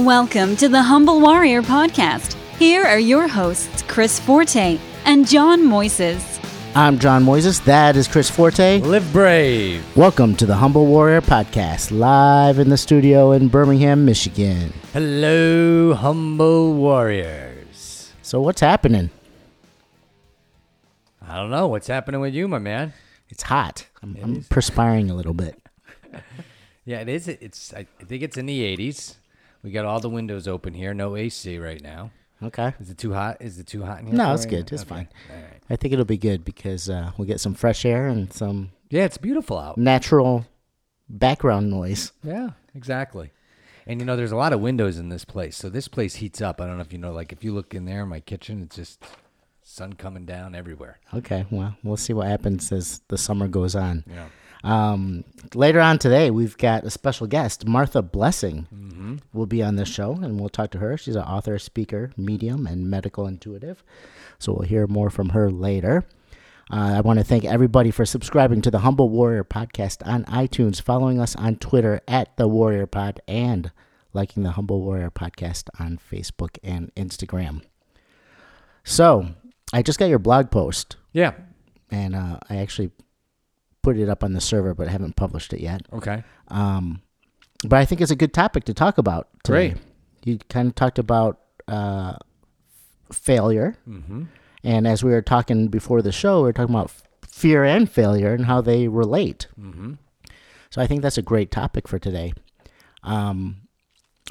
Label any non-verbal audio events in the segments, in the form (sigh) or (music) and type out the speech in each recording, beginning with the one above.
Welcome to the Humble Warrior Podcast. Here are your hosts, Chris Forte and John Moises. I'm John Moises. That is Chris Forte. Live brave. Welcome to the Humble Warrior Podcast, live in the studio in Birmingham, Michigan. Hello, humble warriors. So, what's happening? I don't know what's happening with you, my man. It's hot. I'm, I'm perspiring a little bit. (laughs) Yeah, it is. It's. I think it's in the 80s. We got all the windows open here. No AC right now. Okay. Is it too hot? Is it too hot in here? No, it's you? good. It's Okay. fine. Right. I think it'll be good because uh, we'll get some fresh air and some Yeah, it's beautiful out. natural background noise. Yeah, exactly. And you know, there's a lot of windows in this place, so this place heats up. I don't know if you know. Like, if you look in there in my kitchen, it's just sun coming down everywhere. Okay. Well, we'll see what happens as the summer goes on. Yeah. Um, later on today, we've got a special guest, Martha Blessing, will be on this show, and we'll talk to her. She's an author, speaker, medium, and medical intuitive. So we'll hear more from her later. Uh, I want to thank everybody for subscribing to the Humble Warrior podcast on iTunes, following us on Twitter at the Warrior Pod, and liking the Humble Warrior podcast on Facebook and Instagram. So I just got your blog post, Yeah. and uh, I actually put it up on the server, but I haven't published it yet. Okay. Um, but I think it's a good topic to talk about today. Great. You kind of talked about uh, failure, Mm-hmm. and as we were talking before the show, we were talking about fear and failure and how they relate. Mm-hmm. So I think that's a great topic for today. Um,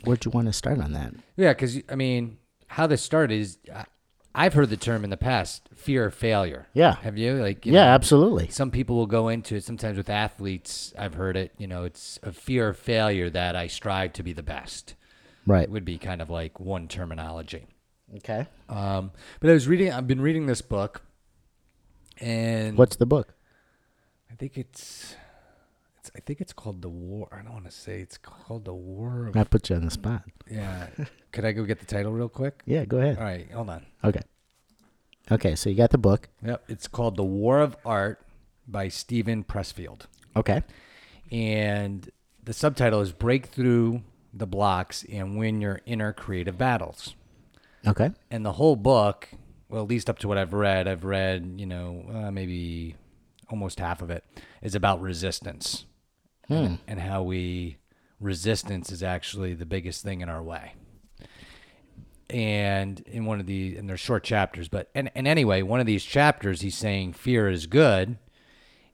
where'd you want to start on that? Yeah, because I mean, how this started is I- I've heard the term in the past, fear of failure. Yeah. Have you? Like, you yeah, know, absolutely. some people will go into it. Sometimes with athletes, I've heard it. You know, it's a fear of failure that I strive to be the best. Right. It would be kind of like one terminology. Okay. Um, but I was reading. I've been reading this book, and What's the book? I think it's. It's, I think it's called the War. I don't want to say it's called the War of. I put you on the spot. Yeah. Could I go get the title real quick? Yeah, go ahead. All right, hold on. Okay. Okay, so you got the book. Yep, it's called The War of Art by Steven Pressfield. Okay. And the subtitle is Break Through the Blocks and Win Your Inner Creative Battles. Okay. And the whole book, well, at least up to what I've read, I've read, you know, uh, maybe almost half of it, is about resistance Hmm. and, and how we, resistance is actually the biggest thing in our way. And in one of the, and they're short chapters, but, and, and anyway, one of these chapters, he's saying fear is good.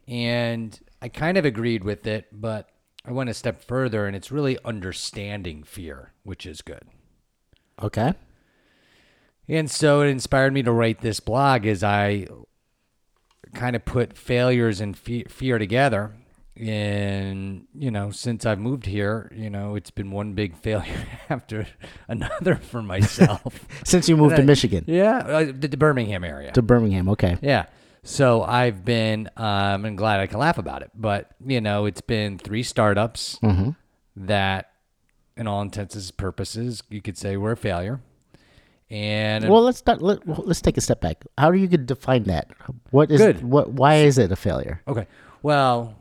And I kind of agreed with it, but I went a step further, and it's really understanding fear, which is good. Okay. And so it inspired me to write this blog as I kind of put failures and fe- fear together. And, you know, since I've moved here, you know, it's been one big (laughs) failure after another for myself. (laughs) Since you moved to Michigan, yeah, uh, the, the Birmingham area. to Birmingham. Okay. Yeah. So I've been, um, i'm glad I can laugh about it. But, you know, it's been three startups Mm-hmm. that, in all intents and purposes, you could say were a failure. And Well, let's start. Let, let's take a step back. How do you define that? What is Good. What? Why is it a failure? Okay. Well,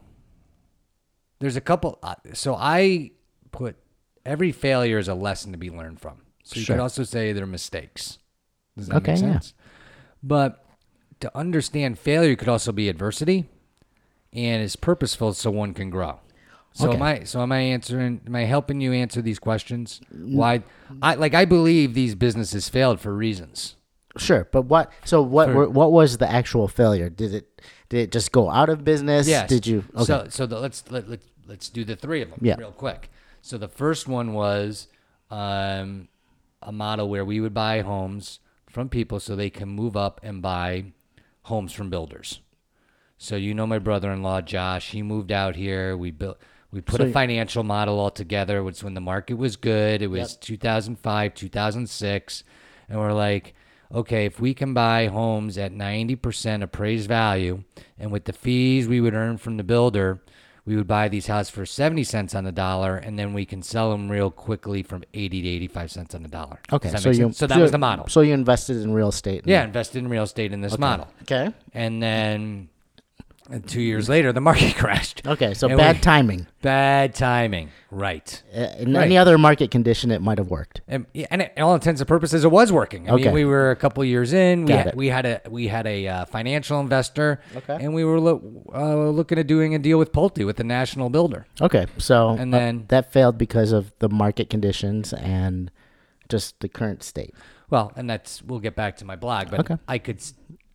there's a couple. Uh, so I put every failure is a lesson to be learned from. So you Sure. could also say they're mistakes. Does that Okay, make yeah. sense? But to understand failure could also be adversity, and it's purposeful so one can grow. So Okay. am I? So am I answering? Am I helping you answer these questions? Why? I like. I believe these businesses failed for reasons. Sure, but what? So what? For- were- what was the actual failure? Did it? Did it just go out of business? Yes. Did you? Okay. So so the, let's let, let let's do the three of them Yeah. real quick. So the first one was um, a model where we would buy homes from people so they can move up and buy homes from builders. So you know my brother-in-law Josh, he moved out here. We built we put So a financial model all together. It was when the market was good. It was 2005, 2006, and we're like, okay, if we can buy homes at 90% appraised value, and with the fees we would earn from the builder, we would buy these houses for 70 cents on the dollar, and then we can sell them real quickly from 80 to 85 cents on the dollar. okay. So you. sense? so that was the model. So you invested in real estate. yeah, invested in real estate in this model. Okay. And then And two years later, the market (laughs) crashed. Okay, so And bad we- timing. Bad timing. Right. Uh, in Right. any other market condition, it might have worked. And, yeah, and it, all intents and purposes, it was working. I Okay. mean, we were a couple years in. We Got had, it. we had a we had a uh, financial investor, Okay. and we were lo- uh, looking at doing a deal with Pulte with the national builder. Okay, so And uh, then- that failed because of the market conditions and just the current state. Well, and that's we'll get back to my blog, but Okay. I could s-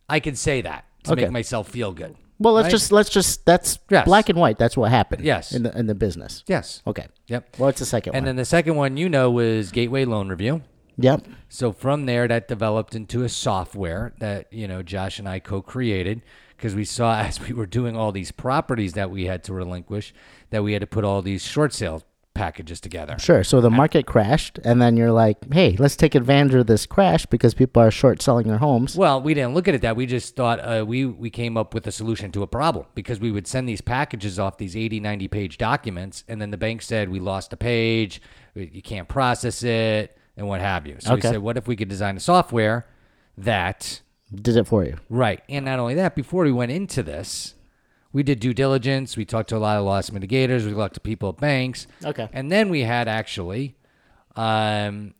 I could say that to Okay. make myself feel good. Well, let's Right? just let's just that's Yes. black and white. That's what happened. Yes. in the in the business. Yes. Okay. Yep. Well, it's the second And one? then the second one, you know, was Gateway Loan Review. yep. So from there, that developed into a software that you know Josh and I co-created because we saw (laughs) as we were doing all these properties that we had to relinquish that we had to put all these short sale packages together. Sure. So the market crashed, and then you're like, "Hey, let's take advantage of this crash because people are short selling their homes." Well, we didn't look at it that. We just thought uh, we we came up with a solution to a problem because we would send these packages off these 80, 90 page documents, and then the bank said we lost a page, you can't process it, and what have you. So we said, what if we could design a software that Did it for you? Right. And not only that, before we went into this, we did due diligence. We talked to a lot of loss mitigators. We talked to people at banks. Okay. And then we had actually um,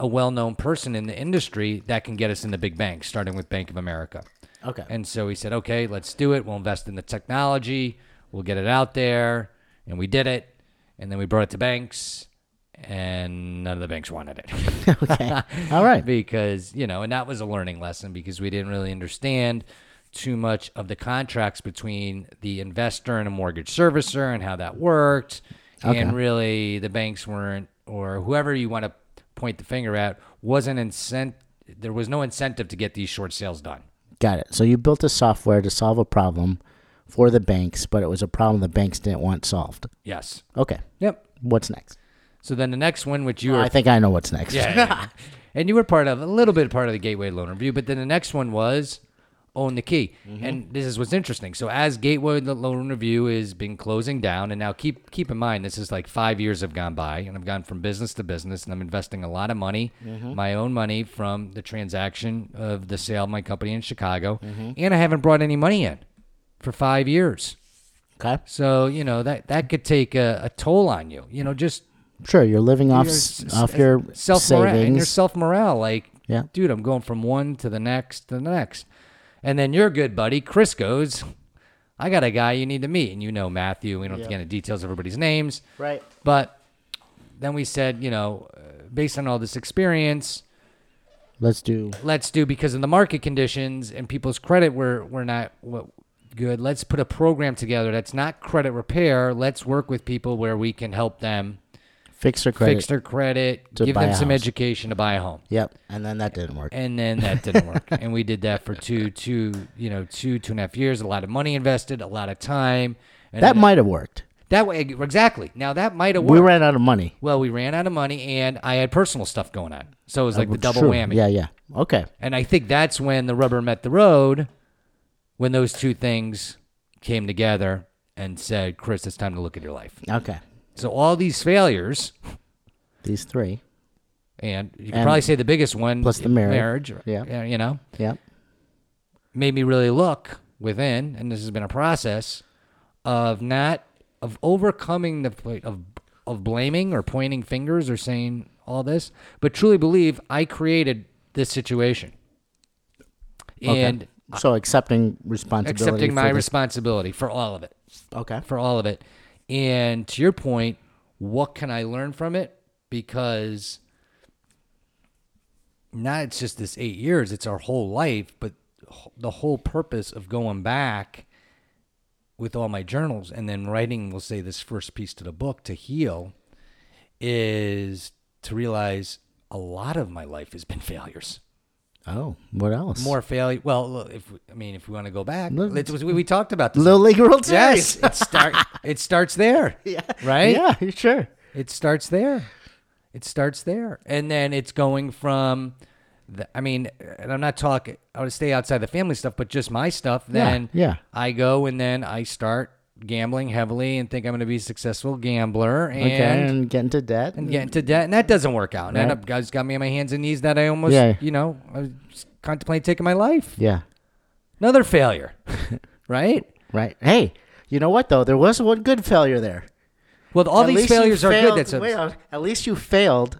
a well known person in the industry that can get us in the big banks, starting with Bank of America. Okay. And so we said, okay, let's do it. We'll invest in the technology. We'll get it out there. And we did it. And then we brought it to banks, and none of the banks wanted it. (laughs) okay. (laughs) All right. because you know and that was a learning lesson because we didn't really understand too much of the contracts between the investor and a mortgage servicer and how that worked Okay. and really the banks weren't or whoever you want to point the finger at wasn't incent there was no incentive to get these short sales done Got it. So you built a software to solve a problem for the banks, but it was a problem the banks didn't want solved. yes Okay. yep What's next? so then the next one which you were I think I know what's next. Yeah, yeah. (laughs) and you were part of a little bit part of the Gateway Loan Review, but then the next one was own the key, mm-hmm. and this is what's interesting. So as Gateway Loan Review is been closing down, and now keep keep in mind this is like five years have gone by, and I've gone from business to business, and I'm investing a lot of money, mm-hmm. my own money from the transaction of the sale of my company in Chicago, mm-hmm. and I haven't brought any money in for five years. okay. So you know that that could take a, a toll on you. You know, just Sure. You're living off your off your self morale and your self morale. Like, Yeah. dude, I'm going from one to the next to the next, and then your good buddy Chris goes, "I got a guy you need to meet," and you know Matthew. We don't have to get into details of everybody's names, Right. but then we said, you know, uh, based on all this experience, Let's do. let's do because of the market conditions and people's credit were were not what good. Let's put a program together that's not credit repair. Let's work with people where we can help them Fix their credit. fix their credit, to give buy them a some house. education to buy a home. Yep. And then that didn't work. And then that didn't work. (laughs) and we did that for two, two, you know, two, two and a half years. A lot of money invested, a lot of time. And that might have worked. that way exactly. Now that might have worked. We ran out of money. well, we ran out of money, and I had personal stuff going on, so it was like the double true. whammy. Yeah. Yeah. Okay. And I think that's when the rubber met the road, when those two things came together and said, "Chris, it's time to look at your life." Okay. So all these failures, These three. and you can And probably say the biggest one, plus the marriage. marriage, Yeah. Uh, you know, yeah, made me really look within, and this has been a process of not of overcoming the point of of blaming or pointing fingers or saying all this, but truly believe I created this situation, and so accepting responsibility. accepting my for the- responsibility for all of it, Okay. for all of it. And to your point, what can I learn from it? Because not it's just this eight years; it's our whole life. But the whole purpose of going back with all my journals and then writing, we'll say this first piece to the book to heal, is to realize a lot of my life has been (laughs) failures. Oh, what else? More failure. Well, if I mean, if we want to go back, Look, let's- we, we talked about this. Little League World Series. Yes, it start. (laughs) it starts there. yeah. Right. Yeah. Sure. It starts there. It starts there, and then it's going from. The, I mean, and I'm not talking. I want to stay outside the family stuff, but just my stuff. Yeah, Then yeah. I go and then I start gambling heavily and think I'm going to be a successful gambler and okay. And get into debt. and get into debt, and that doesn't work out. And Right. up guys got me on my hands and knees that I almost, Yeah. you know, I was contemplating taking my life. Yeah. Another failure. (laughs) right? Right. Hey, you know what though? There was one good failure there. Well, all At these failures are failed- good. That's a, wait, at least you failed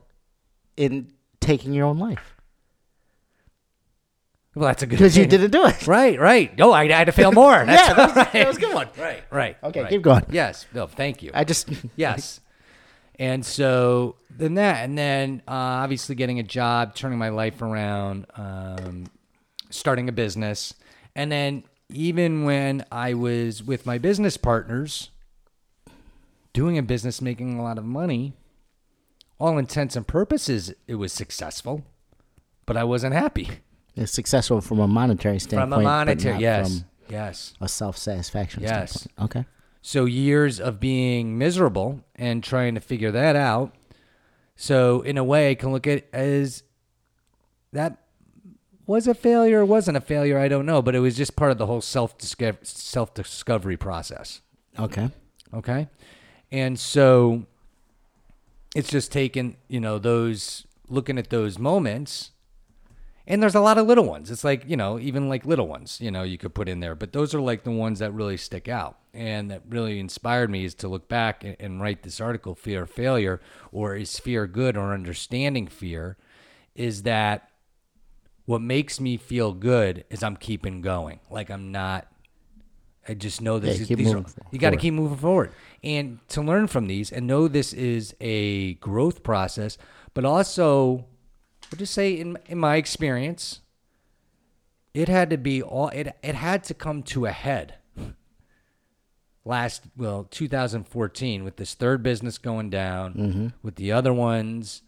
in taking your own life well, that's a good because you didn't do it. Right, right. No, I, I had to fail (laughs) more. That's yeah, that was, right. that was a good one. right, right. Okay, right. keep going. Yes. No, thank you. I just (laughs) yes. And so then that, and then uh, obviously getting a job, turning my life around, um, starting a business, and then even when I was with my business partners, doing a business, making a lot of money, all intents and purposes, it was successful, but I wasn't happy it's successful from a monetary standpoint. from a monetary. Yes, yes. a self satisfaction Yes. standpoint. Okay. So years of being miserable and trying to figure that out. So in a way, I can look at it as that was a failure wasn't a failure. I don't know, but it was just part of the whole self self discovery process. Okay. Okay, and so it's just taking you know those looking at those moments. And there's a lot of little ones. It's like, you know, even like little ones, you know, you could put in there. But those are like the ones that really stick out. And that really inspired me is to look back and, and write this article, Fear of Failure, or Is Fear Good, or Understanding Fear, is that what makes me feel good is I'm keeping going. Like I'm not, I just know this Yeah, is, these are, you got to keep moving forward. And to learn from these and know this is a growth process, but also I'll just say in in my experience, it had to be all it it had to come to a head. (laughs) Last well, 2014 with this third business going down, Mm-hmm. with the other ones,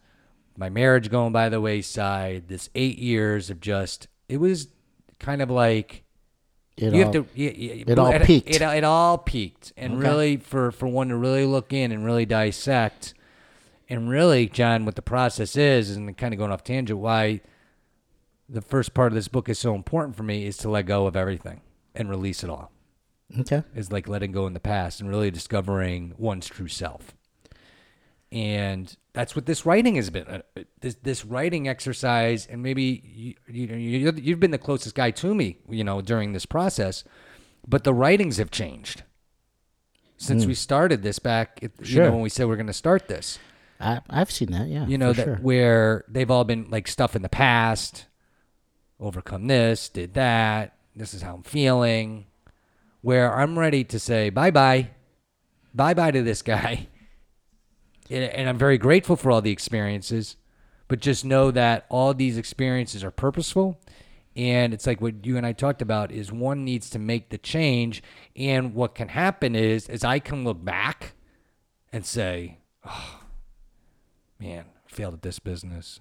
my marriage going by the wayside, this 8 years of just it was kind of like It you all, have to. It all peaked. It, it all peaked, and Okay. really for for one to really look in and really dissect, and really, John, what the process is, and kind of going off tangent, why the first part of this book is so important for me is to let go of everything and release it all. okay. Is like letting go in the past and really discovering one's true self. And that's what this writing has been. Uh, This this writing exercise, and maybe you, you you you've been the closest guy to me, you know, during this process. But the writings have changed since we started this back. You. Sure. know, when we said we're going to start this, I, I've seen that. Yeah. you know, that sure. where they've all been like stuff in the past, overcome this, did that. This is how I'm feeling. Where I'm ready to say bye bye, bye bye to this guy. (laughs) And and I'm very grateful for all the experiences, but just know that all these experiences are purposeful. And it's like what you and I talked about is one needs to make the change. And what can happen is, is I can look back and say, oh, man, failed at this business,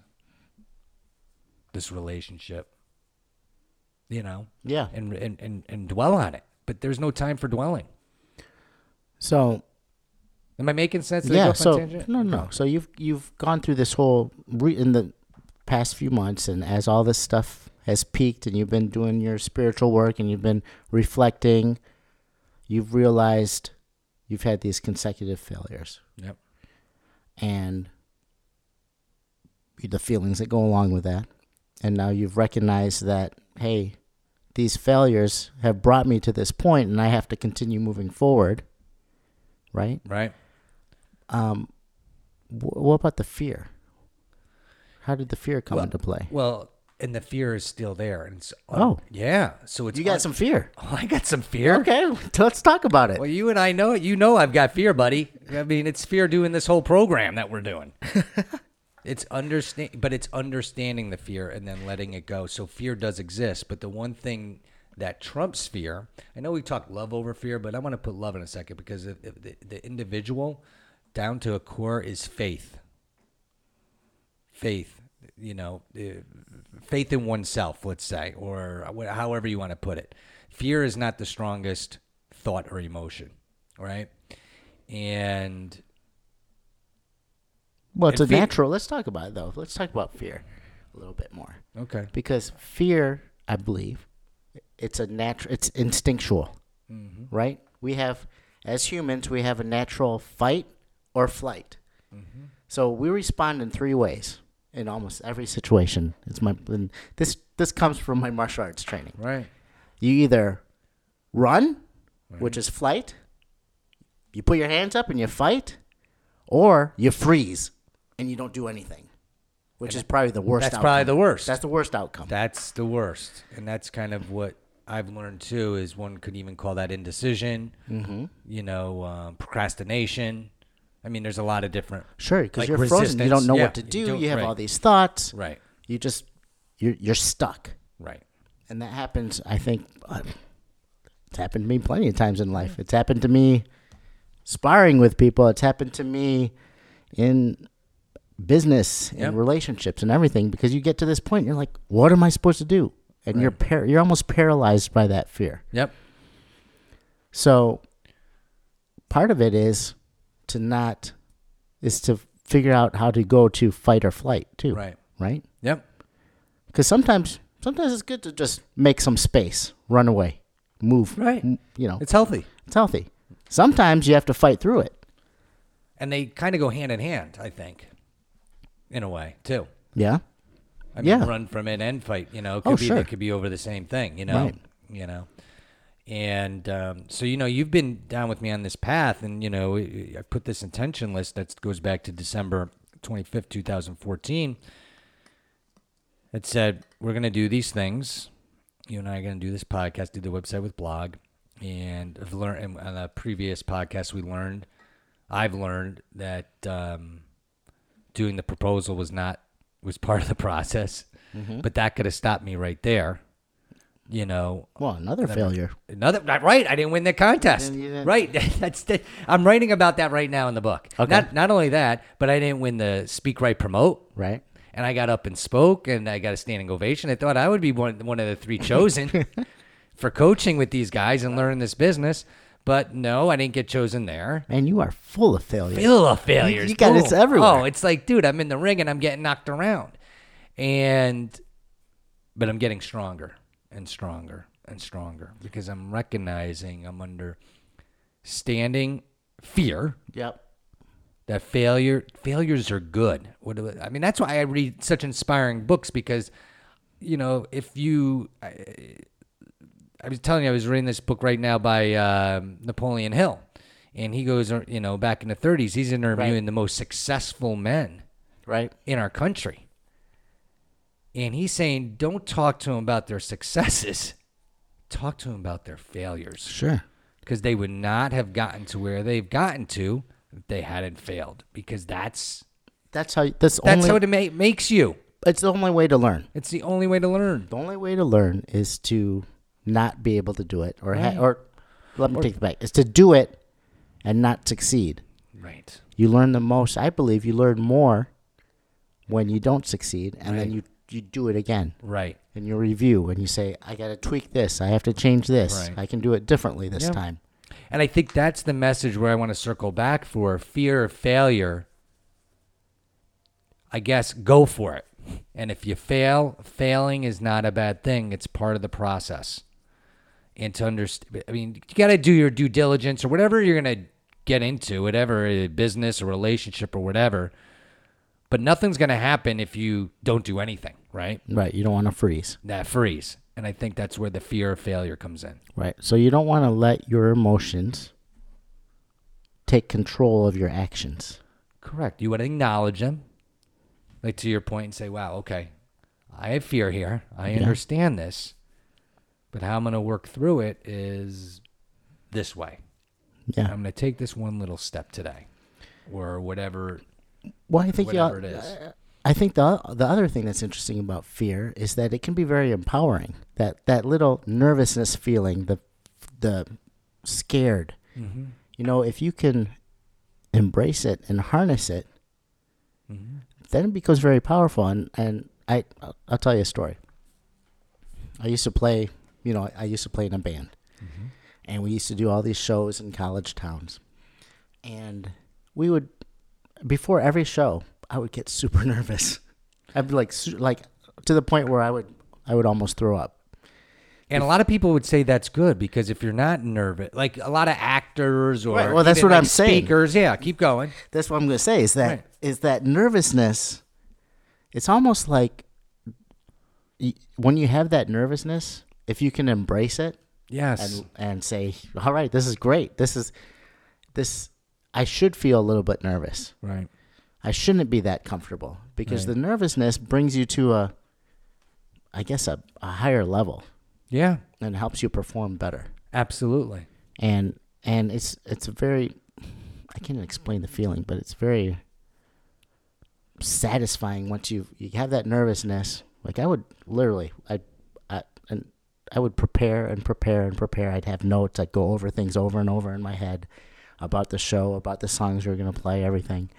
this relationship, you know, yeah. and, and, and, and dwell on it. But there's no time for dwelling. So Am I making sense? Did yeah. So no, no. So you've you've gone through this whole re- in the past few months, and as all this stuff has peaked, and you've been doing your spiritual work, and you've been reflecting, you've realized you've had these consecutive failures, Yep. and the feelings that go along with that, and now you've recognized that hey, these failures have brought me to this point, and I have to continue moving forward. Right. Right. Um, wh- what about the fear? How did the fear come Well- into play? Well, and the fear is still there. And it's, Oh. yeah. So it's You got un- some fear. Oh, (laughs) I got some fear. Okay, (laughs) let's talk about it. Well, you and I know it. You know I've got fear, buddy. I mean, it's fear doing this whole program that we're doing. (laughs) it's understand, but it's understanding the fear and then letting it go. So fear does exist, but the one thing that trumps fear, I know we talk love over fear, but I want to put love in a second because if, if the, the individual down to a core is faith. Faith, you know, uh, faith in oneself, let's say, or however you want to put it. Fear is not the strongest thought or emotion, right? And Well, it's natural. Let's talk about it though. Let's talk about fear a little bit more okay, because fear, I believe, it's a natural. It's instinctual, mm-hmm. right? We have, as humans, we have a natural fight or flight. Mm-hmm. So we respond in three ways in almost every situation. It's my and this this comes from my martial arts training. right, You either run, which is flight. You put your hands up and you fight, or you freeze and you don't do anything, which is probably the worst. That's outcome. probably the worst. That's the worst outcome. That's the worst, and that's kind of what I've learned too. Is one could even call that indecision. Mm-hmm. You know, um, procrastination. I mean, there's a lot of different. sure, because like you're frozen. You don't know Yeah, what to do. don't- You have all these thoughts. Right. You just you're you're stuck. Right. and that happens. I think uh, it's happened to me plenty of times in life. It's happened to me sparring with people. It's happened to me in business and Yep. relationships and everything. Because you get to this point, you're like, "What am I supposed to do?" And you're par- you're almost paralyzed by that fear. Yep. So part of it is to not is to figure out how to go to fight or flight too. Right. Right. Yep. Because sometimes, sometimes it's good to just make some space, run away, move. Right. m- You know, It's healthy, it's healthy. Sometimes you have to fight through it. and they kind of go hand in hand. I think, in a way, too. Yeah. I mean, Yeah. run from it and fight. You know, it could Oh, be sure. they could be over the same thing. You know, Right. you know, and um, so you know you've been down with me on this path, and you know I put this intention list that goes back to December twenty fifth, two thousand fourteen. It said we're going to do these things. You and I are going to do this podcast, do the website with blog, and I've learned on a previous podcast we learned. I've learned that um, doing the proposal was not was part of the (laughs) process, mm-hmm. but that could have stopped me right there. You know, Well, another failure. another right. I didn't win the contest. Then you didn't- Right. (laughs) That's the, I'm writing about that right now in the book. Okay. Not not only that, but I didn't win the speak right promote. Right. And I got up and spoke, and I got a standing ovation. I thought I would be one one of the three (laughs) chosen for coaching with these guys and learning this business. But no, I didn't get chosen there. Man, you are full of failures. Full of failures. you got- it's everywhere. Oh, it's like, dude, I'm in the ring and I'm getting knocked around, and but I'm getting stronger and stronger and stronger because I'm recognizing I'm under standing fear Yep. that failure failures are good. What I I mean? That's why I read such inspiring books because you know if you. I, I was telling you I was reading this book right now by um, Napoleon Hill, and he goes, uh, you know, back in the 30s, he's interviewing Right. the most successful men Right. in our country, and he's saying, don't talk to them about their successes, talk to them about their failures Sure. because they would not have gotten to where they've gotten to if they hadn't failed. Because that's That's how. That's, that's only. how it ma- makes you. it's the only way to learn. It's the only way to learn. The only way to learn is to not be able to do it, or ha- or let me take it back. Is to do it and not succeed. Right. You learn the most. I believe you learn more when you don't succeed, and then you you do it again. Right. and you review and you say, I got to tweak this. I have to change this. Right. I can do it differently this Yeah. time. And I think that's the message where I want to circle back for fear of failure. I guess go for it. And if you fail, failing is not a bad thing. It's part of the process. And to understand, I mean, you got to do your due diligence or whatever you're going to get into, whatever a business or relationship or whatever. But nothing's going to happen if you don't do anything, right? Right. You don't want to freeze. That freeze. And I think that's where the fear of failure comes in. Right. So you don't want to let your emotions take control of your actions. Correct. You want to acknowledge them, like to your point, and say, "Wow, okay, I have fear here. I Yeah. understand this, but how I'm going to work through it is this way. Yeah. I'm going to take this one little step today, or whatever, Well, I think whatever it is." I think the the other thing that's interesting about fear is that it can be very empowering. That that little nervousness feeling, the the scared. Mm-hmm. You know, if you can embrace it and harness it, Mm-hmm. then it becomes very powerful. And and I I'll, I'll tell you a story. I used to play, you know, I used to play in a band, mm-hmm. and we used to do all these shows in college towns, and we would before every show I would get super (laughs) nervous. I'd be like su- like to the point where I would I would almost throw up. And a lot of people would say that's good because if you're not nervous, like a lot of actors or Right, well, that's what like, I'm saying. Speakers, yeah, keep going. That's what I'm going to say is that is Right. that nervousness. It's almost like when you have that nervousness, if you can embrace it Yes. and and say, "All right, this is great. This is this. I should feel a little bit nervous. right. I shouldn't be that comfortable because Right. the nervousness brings you to a, I guess a, a higher level Yeah. and helps you perform better. Absolutely. And and it's it's a very, I can't explain the feeling, but it's very satisfying once you you have that nervousness. Like I would literally, I, I and I would prepare and prepare and prepare. I'd have notes. I'd go over things over and over in my head about the show, about the songs we are gonna play, everything.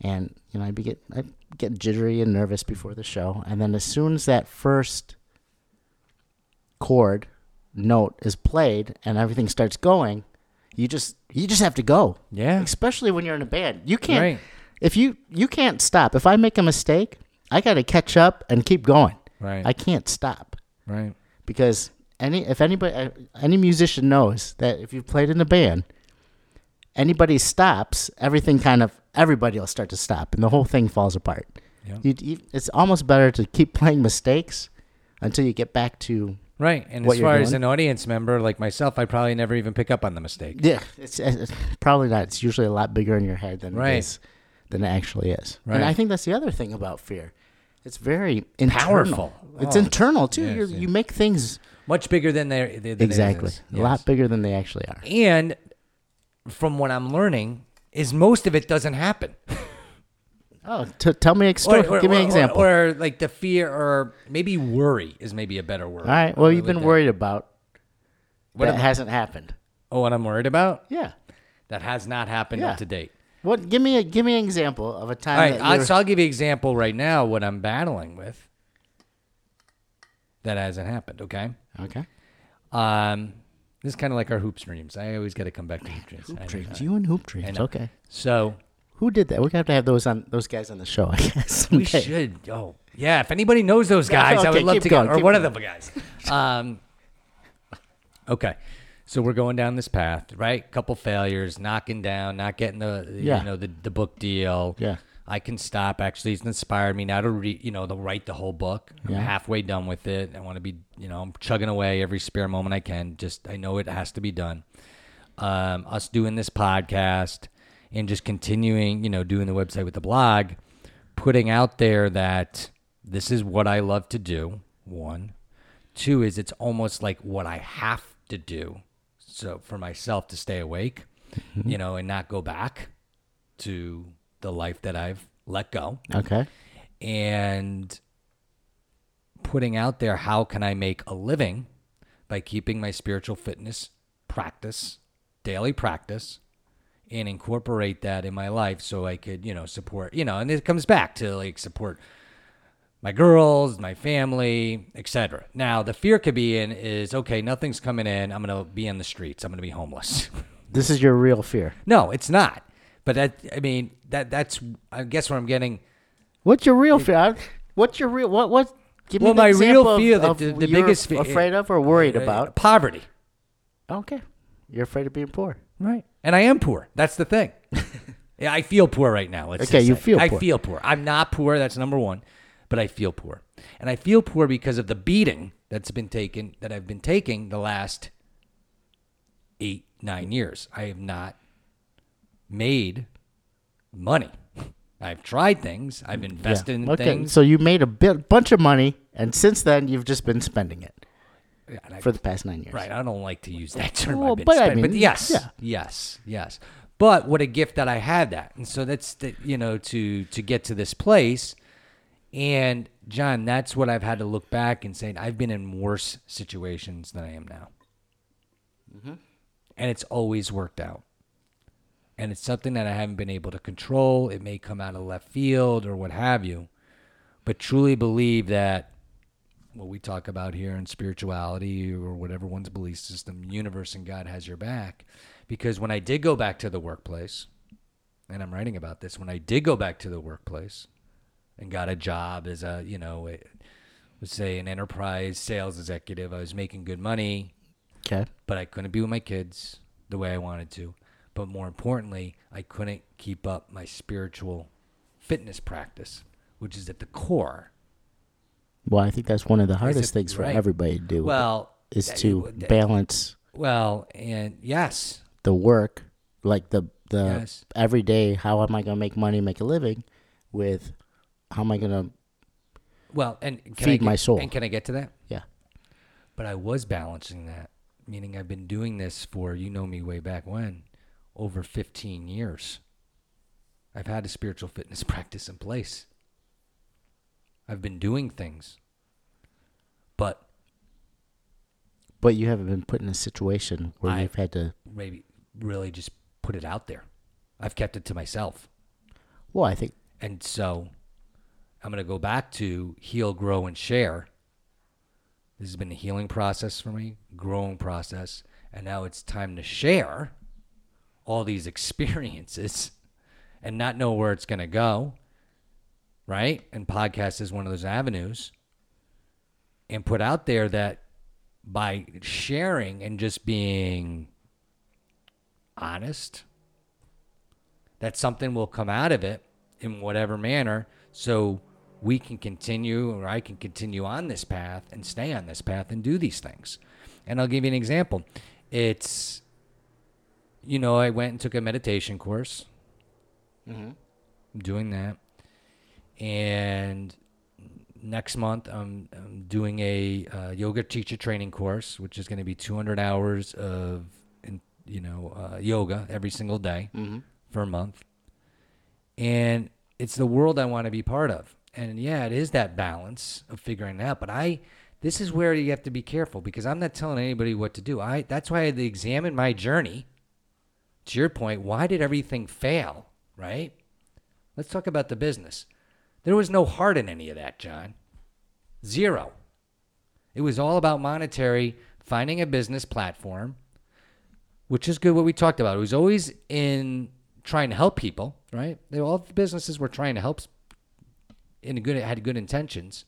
And you know, I'd be get I'd get jittery and nervous before the show, and then as soon as that first chord note is played and everything starts going, you just you just have to go. Yeah. Especially when you're in a band, you can't. Right. If you you can't stop. If I make a mistake, I got to catch up and keep going. Right. I can't stop right. Because any if anybody uh, any musician knows that if you've played in a band, anybody stops, everything kind of everybody will start to stop and the whole thing falls apart. Yeah. You, you, it's almost better to keep playing mistakes until you get back to Right. And as far as an audience member like myself, I probably never even pick up on the mistake. yeah. It's, it's probably not. It's usually a lot bigger in your head than Right. it is than it actually is. Right. And I think that's the other thing about fear. It's very internal. Powerful. It's Oh. internal too. Yes, you yeah. you make things Much bigger than they than exactly is. a lot bigger than they actually are. And from what I'm learning, is most of it doesn't happen. (laughs) Oh, t- tell me a story. Give me an example. Or, or, like the fear, or maybe worry is maybe a better word. All right. Well, you've like been that. worried about What that hasn't happened. Oh, what I'm worried about? Yeah. That has not happened Yeah. up to date. What? Give me a give me an example of a time. All right, I, so I'll give you an example right now. What I'm battling with that hasn't happened. Okay. okay. Um, this is kind of like our hoop dreams. I always got to come back to hoop (laughs) dreams. Hoop dreams. You and hoop dreams. Okay. So Who did that? We have to have those on those guys on the show. I guess. we Okay. should. Oh, yeah. If anybody knows those guys, I would love to going, get, or one of going. them guys. Um, okay. So we're going down this path, right? Couple failures, knocking down, not getting the Yeah. you know the, the book deal. Yeah. I can stop. Actually, it's inspired me now to read, you know, to write the whole book. I'm Yeah. halfway done with it. I want to be, you know, I'm chugging away every spare moment I can. Just, I know it has to be done. Um, us doing this podcast and just continuing, you know, doing the website with the blog, putting out there that this is what I love to do. One, two is it's almost like what I have to do. So for myself to stay awake, you know, and not go back to the life that I've let go Okay. and putting out there how can I make a living by keeping my spiritual fitness practice, daily practice, and incorporate that in my life so I could, you know, support, you know, and it comes back to like support my girls, my family, etc. Now, the fear could be in is okay, nothing's coming in, I'm going to be on the streets, I'm going to be homeless. (laughs) This is your real fear. no, it's not. But that I mean, that that's I guess what I'm getting What's your real fear? What's your real what what? Give Well, me the my real of- fear that of the- the biggest fe- afraid of or worried uh, about. poverty. Okay. You're afraid of being poor. Right. And I am poor. That's the thing. (laughs) yeah, I feel poor right now. Let's Okay, you say. feel I poor. feel poor. I'm not poor. That's number one. But I feel poor. And I feel poor because of the beating that's been taken, that I've been taking the last eight, nine years. I have not made money. I've tried things. I've invested in okay. things. So you made a bit, bunch of money, and since then you've just been spending it Yeah, and I- for the past nine years. Right. I don't like to use that (laughs) term. Well, I've been but I spent- but yes, yeah. yes, yes. But what a gift that I had that, and so that's the you know to to get to this place, and John, that's what I've had to look back and say I've been in worse situations than I am now, Mm-hmm. and it's always worked out. And it's something that I haven't been able to control. It may come out of left field or what have you, but truly believe that what we talk about here in spirituality or whatever one's belief system, universe and God has your back. Because when I did go back to the workplace, and I'm writing about this, when I did go back to the workplace and got a job as a, you know, a, let's say an enterprise sales executive, I was making good money, Okay. but I couldn't be with my kids the way I wanted to. But more importantly, I couldn't keep up my spiritual fitness practice, which is at the core Well, I think that's one of the hardest it- things for right. everybody to do. Well, is That to would- balance Well, and yes, the work, like the the Yes. every day. How am I going to make money, make a living? With how am I going to? well, and can I Feed get- my soul. And can I get to that? Yeah. But I was balancing that, meaning I've been doing this for you know me way back when, over 15 years. I've had a spiritual fitness (laughs) practice in place. I've been doing things. But But you haven't been put in a situation where I- you've had to. maybe really just put it out there. I've kept it to myself. Well, I think And so I'm going to go back to heal, grow, and share. This has been a healing process for me, growing process. And now it's time to share all these (laughs) experiences and not know where it's going to go. Right? And podcast is one of those avenues. And put out there that by sharing and just being honest, that something will come out of it in whatever manner so we can continue or I can continue on this path and stay on this path and do these things. And I'll give you an example. It's you know, I went and took a meditation course. I'm doing that. And next month I'm, I'm doing a uh, yoga teacher training course, which is going to be 200 hours of, in, you know, uh, yoga every single day for a month. And it's the world I want to be part of. And yeah, it is that balance of figuring it out. But I, this is where you have to be careful because I'm not telling anybody what to do. I that's why I had to examine my journey. To your point, why did everything fail? Right? Let's talk about the business. There was no heart in any of that, John. Zero. It was all about monetary, finding a business platform, which is good what we talked about. It was always in trying to help people, right? They, all the businesses were trying to help in a good had good intentions,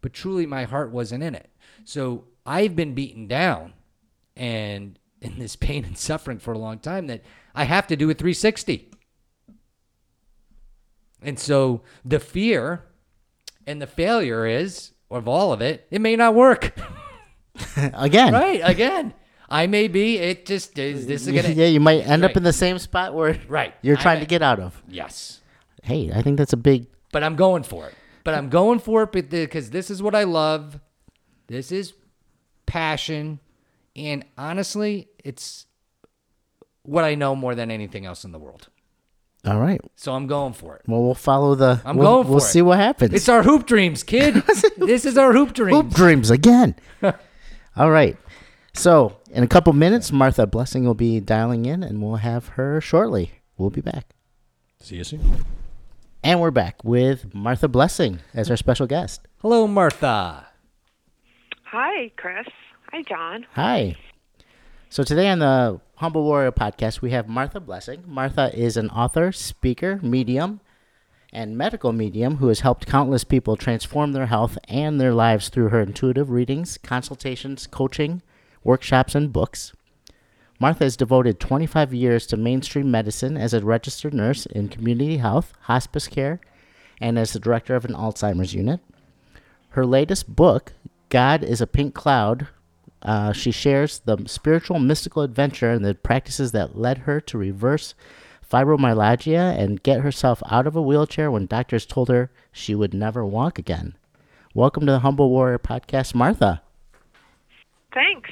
but truly my heart wasn't in it. So I've been beaten down and in this pain and suffering for a long time that I have to do a 360. And so the fear and the failure is of all of it, it may not work. (laughs) again, right? Again, I may be. It just is. This is gonna. (laughs) yeah, you might end up in the same spot where Right. you're trying may- to get out of. Yes, Hey, I think that's a big. but I'm going for it. But I'm going for it because this is what I love. This is passion, and honestly, it's what I know more than anything else in the world. All right. So I'm going for it. Well, we'll follow the. I'm we'll, going for We'll it. see what happens. It's our hoop dreams, kid. (laughs) this is our hoop dreams. Hoop dreams again. (laughs) All right. So, in a couple minutes, Martha Blessing will be dialing in, and we'll have her shortly. We'll be back. See you soon. And we're back with Martha Blessing as our special guest. Hello, Martha. Hi, Chris. Hi, John. Hi. So, today on the Humble Warrior podcast, we have Martha Blessing. Martha is an author, speaker, medium, and medical medium who has helped countless people transform their health and their lives through her intuitive readings, consultations, coaching, workshops, and books. Martha has devoted 25 years to mainstream medicine as a registered nurse in community health, hospice care, and as the director of an Alzheimer's unit. Her latest book, God is a Pink Cloud, uh, she shares the spiritual mystical adventure and the practices that led her to reverse fibromyalgia and get herself out of a wheelchair when doctors told her she would never walk again. Welcome to the Humble Warrior podcast, Martha. Thanks.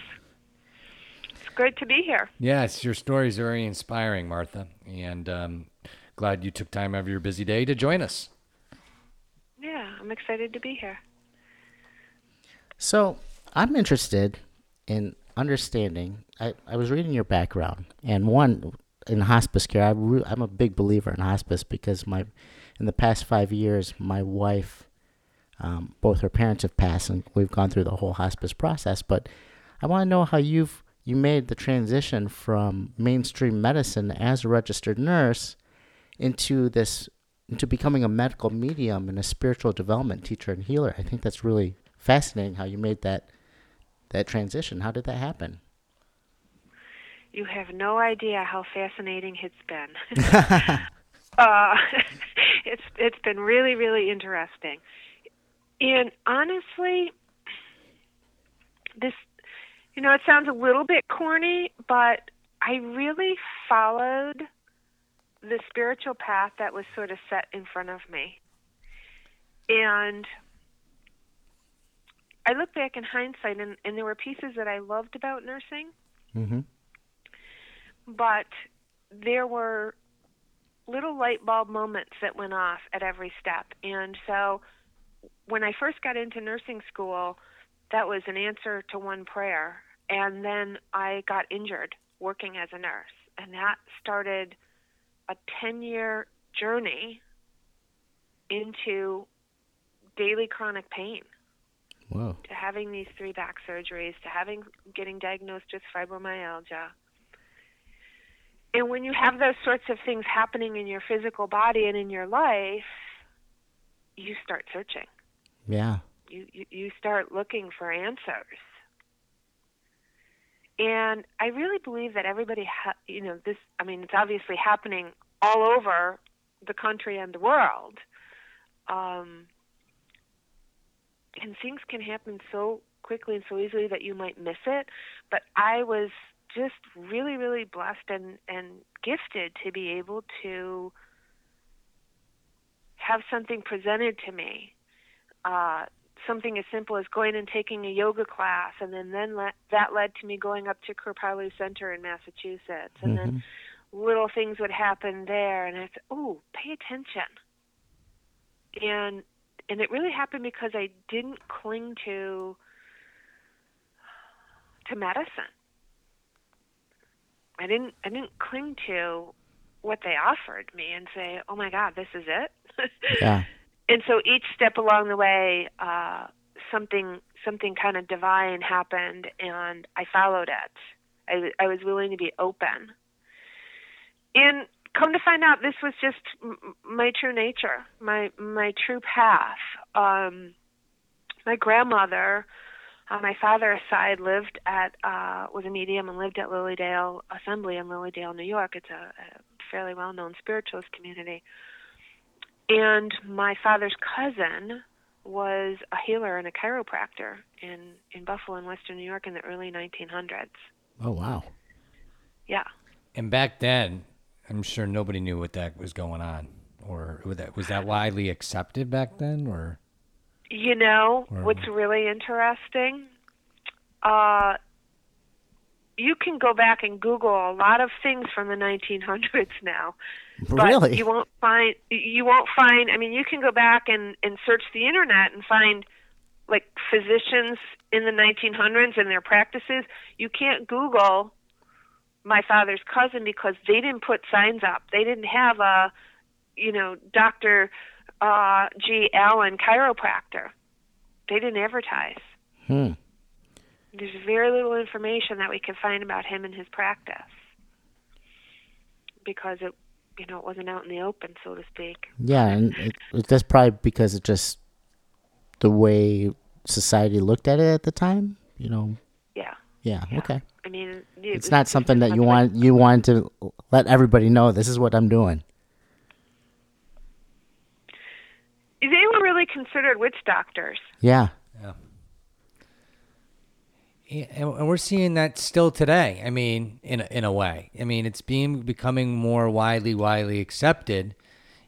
It's good to be here. Yes, your story is very inspiring, Martha, and um, glad you took time out of your busy day to join us. Yeah, I'm excited to be here. So I'm interested in understanding. I, I was reading your background, and one in hospice care. I re- I'm a big believer in hospice because my in the past five years, my wife, um, both her parents have passed, and we've gone through the whole hospice process. But I want to know how you've you made the transition from mainstream medicine as a registered nurse into this into becoming a medical medium and a spiritual development teacher and healer. I think that's really fascinating how you made that that transition. How did that happen? You have no idea how fascinating it's been. (laughs) (laughs) uh, (laughs) it's it's been really really interesting. And honestly, this You know, it sounds a little bit corny, but I really followed the spiritual path that was sort of set in front of me. And I look back in hindsight, and, and there were pieces that I loved about nursing, Mm-hmm. but there were little light bulb moments that went off at every step. And so when I first got into nursing school, that was an answer to one prayer. And then I got injured working as a nurse. And that started a 10 year journey into daily chronic pain Whoa. to having these three back surgeries to having getting diagnosed with fibromyalgia and when you have those sorts of things happening in your physical body and in your life you start searching Yeah. you you, you start looking for answers and i really believe that everybody ha- you know this i mean it's obviously happening all over the country and the world um and things can happen so quickly and so easily that you might miss it. But i was just really really blessed and and gifted to be able to have something presented to me. Uh something as simple as going and taking a yoga class and then then le- that led to me going up to Kripalu Center in Massachusetts and then little things would happen there and I said, "Oh, pay attention." And and it really happened because I didn't cling to to medicine. I didn't I didn't cling to what they offered me and say, "Oh my god, this is it." (laughs) Yeah. and so each step along the way, uh, something something kind of divine happened, and I followed it. I, I was willing to be open. And come to find out, this was just m- m- my true nature, my my true path. Um, my grandmother, on my father's side, lived at uh, was a medium and lived at Lily Dale Assembly in Lily Dale, New York. It's a, a fairly well known spiritualist community. And my father's cousin was a healer and a chiropractor in in Buffalo, in Western New York, in the early 1900s. Oh wow. Yeah. And back then, I'm sure nobody knew what that was going on, or was that was that widely accepted back then, or You know Or- what's really interesting? Uh, you can go back and Google a lot of things from the 1900s now, but Really? you won't find you won't find. I mean, you can go back and and search the internet and find like physicians in the 1900s and their practices. You can't Google my father's cousin because they didn't put signs up. They didn't have a, you know, Doctor uh, G. Allen chiropractor. They didn't advertise. Hmm. There's very little information that we can find about him and his practice because it, you know, it wasn't out in the open, so to speak. Yeah, and it, it, that's probably because it just the way society looked at it at the time. You know. Yeah. Yeah. Okay. I mean, it It's not something that you of a- want you want to let everybody know. This is what I'm doing. They were really considered witch doctors. Yeah. Yeah, and and we're seeing that still today. I mean, in a, in a way. I mean, it's being becoming more widely widely accepted,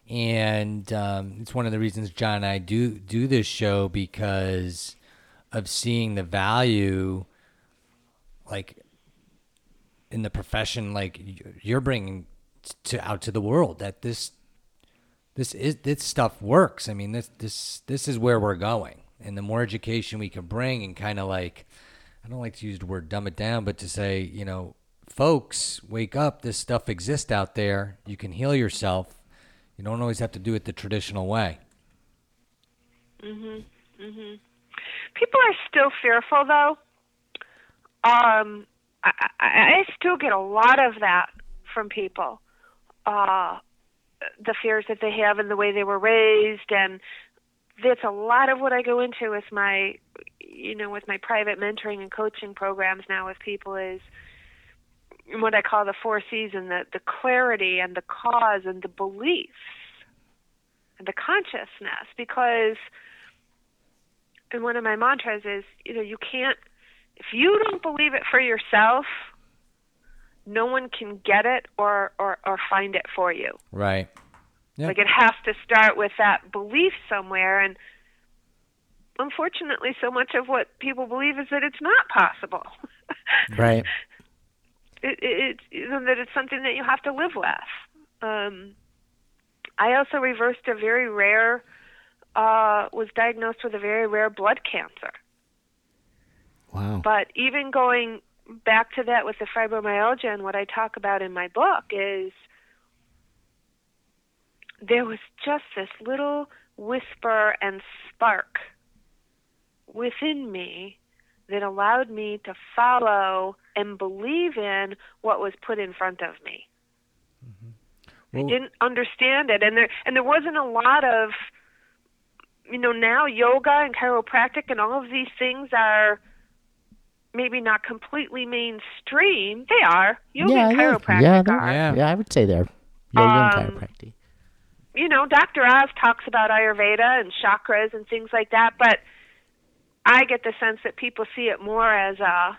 and um, it's one of the reasons John and I do do this show because of seeing the value, like in the profession, like you're bringing to out to the world that this this is this stuff works. I mean, this this this is where we're going, and the more education we can bring, and kind of like, I don't like to use the word dumb it down, but to say, you know, folks, wake up. This stuff exists out there. You can heal yourself. You don't always have to do it the traditional way. Mhm. Mhm. People are still fearful, though. Um, I, I, still get a lot of that from people. Uh, the fears that they have and the way they were raised, and that's a lot of what I go into with my, you know, with my private mentoring and coaching programs now with people is what I call the four C's and the, the clarity and the cause and the beliefs and the consciousness because and one of my mantras is you know you can't if you don't believe it for yourself, no one can get it or or, or find it for you. Right. Yeah. Like it has to start with that belief somewhere and unfortunately so much of what people believe is that it's not possible. (laughs) Right. it, it, it's that it's something that you have to live with. Um, I also reversed a very rare, uh, was diagnosed with a very rare blood cancer. Wow. But even going back to that with the fibromyalgia and what I talk about in my book is there was just this little whisper and spark within me that allowed me to follow and believe in what was put in front of me. Mm-hmm. Well- I didn't understand it, and there and there wasn't a lot of, you know, now yoga and chiropractic and all of these things are maybe not completely mainstream. They are yoga yeah, and yeah, chiropractic yeah, they're- Yeah. yeah, I would say they're yoga and Um, chiropractic. you know, Dr. Oz talks about Ayurveda and chakras and things like that, but I get the sense that people see it more as a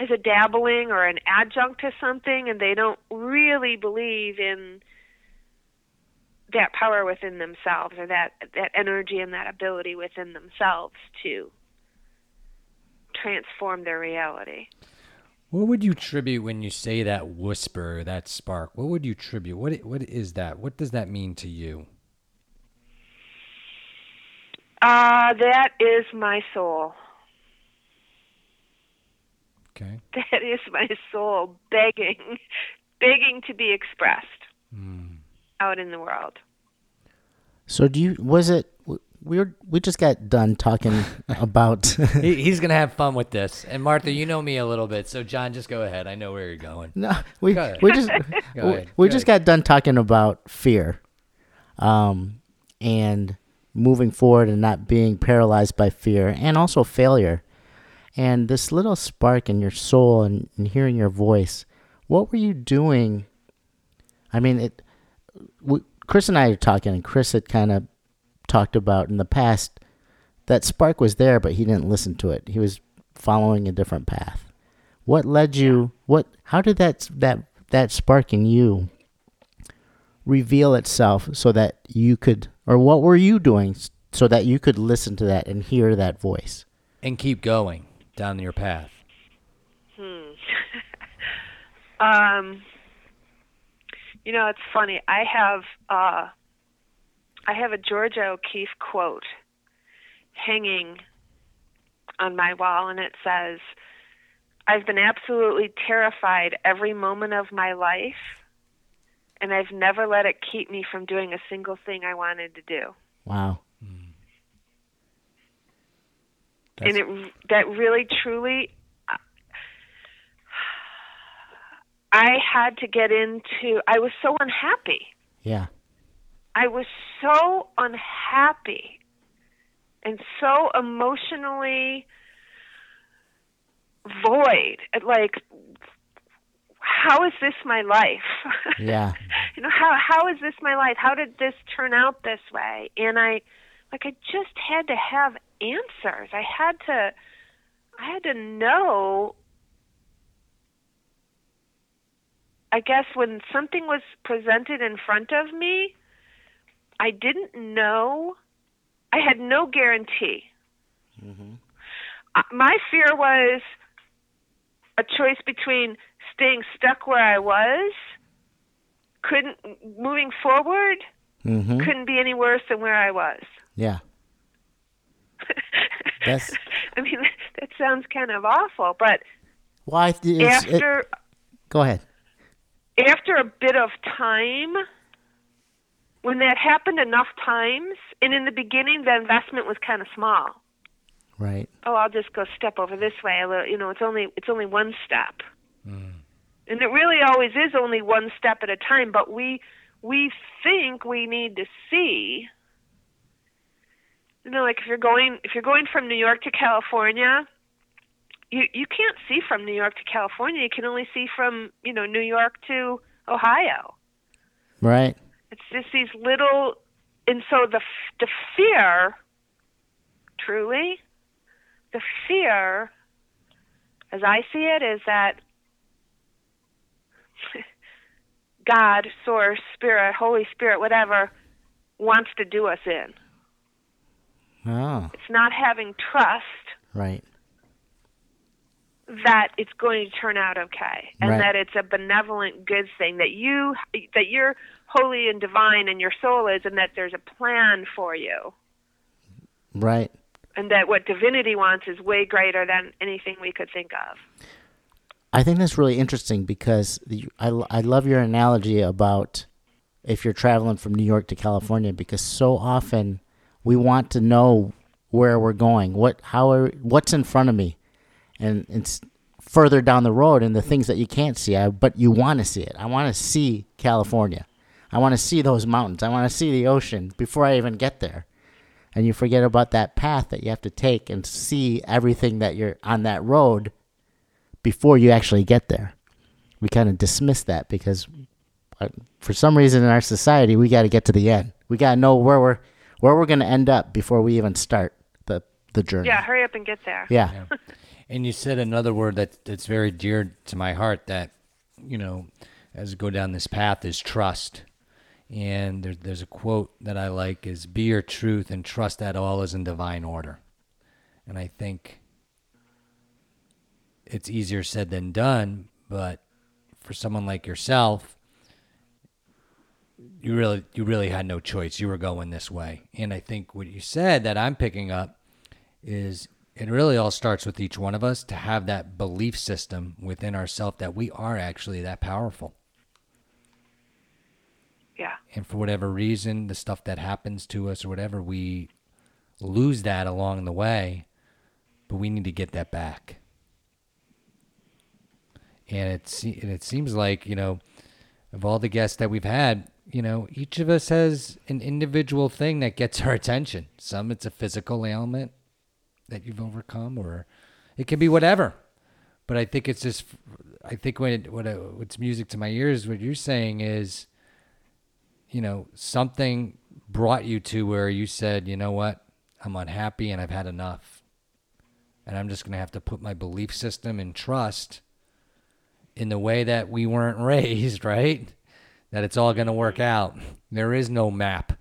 as a dabbling or an adjunct to something and they don't really believe in that power within themselves or that that energy and that ability within themselves to transform their reality. What would you attribute when you say that whisper, that spark? What would you attribute? What what is that? What does that mean to you? Uh that is my soul. Okay. that is my soul begging (laughs) begging to be expressed out in the world So do you? Was it? We were. We just got done talking (laughs) about. He, (laughs) he's gonna have fun with this. And Martha, you know me a little bit, so John, just go ahead. I know where you're going. no, we Go we just (laughs) Go we, we Go just ahead. got done talking about fear, um, and moving forward and not being paralyzed by fear, and also failure, and this little spark in your soul and, and hearing your voice. What were you doing? I mean, it. We, Chris and I are talking, and Chris had kind of talked about in the past that spark was there, but he didn't listen to it. He was following a different path. What led you? What? How did that that that spark in you reveal itself so that you could, or what were you doing so that you could listen to that and hear that voice? And keep going down your path. Hmm. (laughs) um you know it's funny i have uh i have a georgia o'keeffe quote hanging on my wall and it says i've been absolutely terrified every moment of my life and i've never let it keep me from doing a single thing i wanted to do Wow. Hmm. and it that really truly I had to get into I was so unhappy. Yeah. I was so unhappy and so emotionally void. Like how is this my life? (laughs) Yeah. you know how how is this my life? How did this turn out this way? And I like I just had to have answers. I had to I had to know I guess when something was presented in front of me, I didn't know. I had no guarantee. Uh, My fear was a choice between staying stuck where I was, couldn't moving forward, Mm-hmm. couldn't be any worse than where I was. Yeah. That's- (laughs) I mean, (laughs) that sounds kind of awful, but Why? Well, it's, it, after go ahead. after a bit of time, when that happened enough times, and in the beginning the investment was kind of small. Right. Oh, I'll just go step over this way. A little, you know, it's only it's only one step, mm. and it really always is only one step at a time. But we we think we need to see. You know, like if you're going if you're going from New York to California, you you can't see from New York to California. You can only see from you know New York to Ohio. Right. It's just these little, and so the the fear, truly, the fear, as I see it, is that (laughs) God, Source, Spirit, Holy Spirit, whatever, wants to do us in. Oh, It's not having trust right. that it's going to turn out okay and Right. that it's a benevolent good thing that you that you're holy and divine and your soul is and that there's a plan for you Right. and that what divinity wants is way greater than anything we could think of I think that's really interesting because I, I love your analogy about if you're traveling from New York to California because so often we want to know where we're going, what how are, what's in front of me, and it's further down the road and the things that you can't see, I, but you want to see it. I want to see California. I want to see those mountains. I want to see the ocean before I even get there. And you forget about that path that you have to take and see everything that you're on that road before you actually get there. We kind of dismiss that because uh, for some reason in our society we got to get to the end. We got to know where we're where we're going to end up before we even start the the journey. yeah hurry up and get there Yeah. And you said another word that that's very dear to my heart that, you know, as we go down this path is trust. And there, there's a quote that I like is be your truth and trust that all is in divine order. And I think it's easier said than done, but for someone like yourself, you really you really had no choice. You were going this way. And I think what you said that I'm picking up is it really all starts with each one of us to have that belief system within ourselves that we are actually that powerful. Yeah And for whatever reason, the stuff that happens to us or whatever, we lose that along the way, but we need to get that back. And it, se- and it seems like, you know, of all the guests that we've had, you know, each of us has an individual thing that gets (laughs) our attention. Some it's a physical ailment that you've overcome, or it can be whatever. But I think it's just, I think when it, what, it- what's music to my ears, what you're saying is, you know, something brought you to where you said, you know what, I'm unhappy and I've had enough. And I'm just going to have to put my belief system and trust in the way that we weren't (laughs) raised, right? That it's all going to work out. There is no map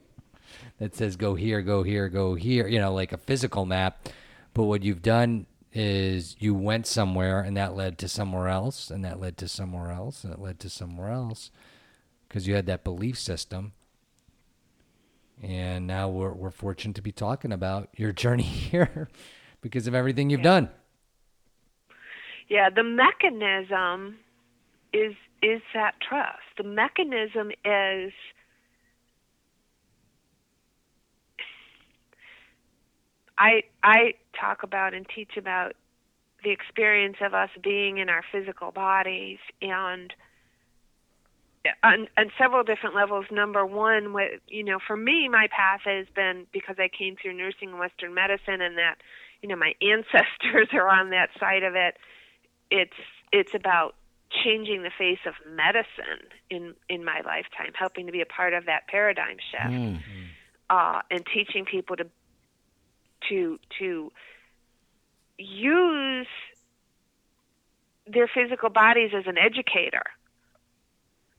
(laughs) that says go here, go here, go here, you know, like a physical map. But what you've done is you went somewhere and that led to somewhere else and that led to somewhere else and it led to somewhere else because you had that belief system. And now we're, we're fortunate to be talking about your journey (laughs) here because of everything you've done. Yeah, the mechanism is is that trust. The mechanism is I I talk about and teach about the experience of us being in our physical bodies and on, on several different levels. Number one, what you know, for me, my path has been because I came through nursing and Western medicine, and that you know my (laughs) ancestors are on that side of it. It's it's about changing the face of medicine in in my lifetime, helping to be a part of that paradigm shift, Mm. uh, and teaching people to to to use their physical bodies as an educator.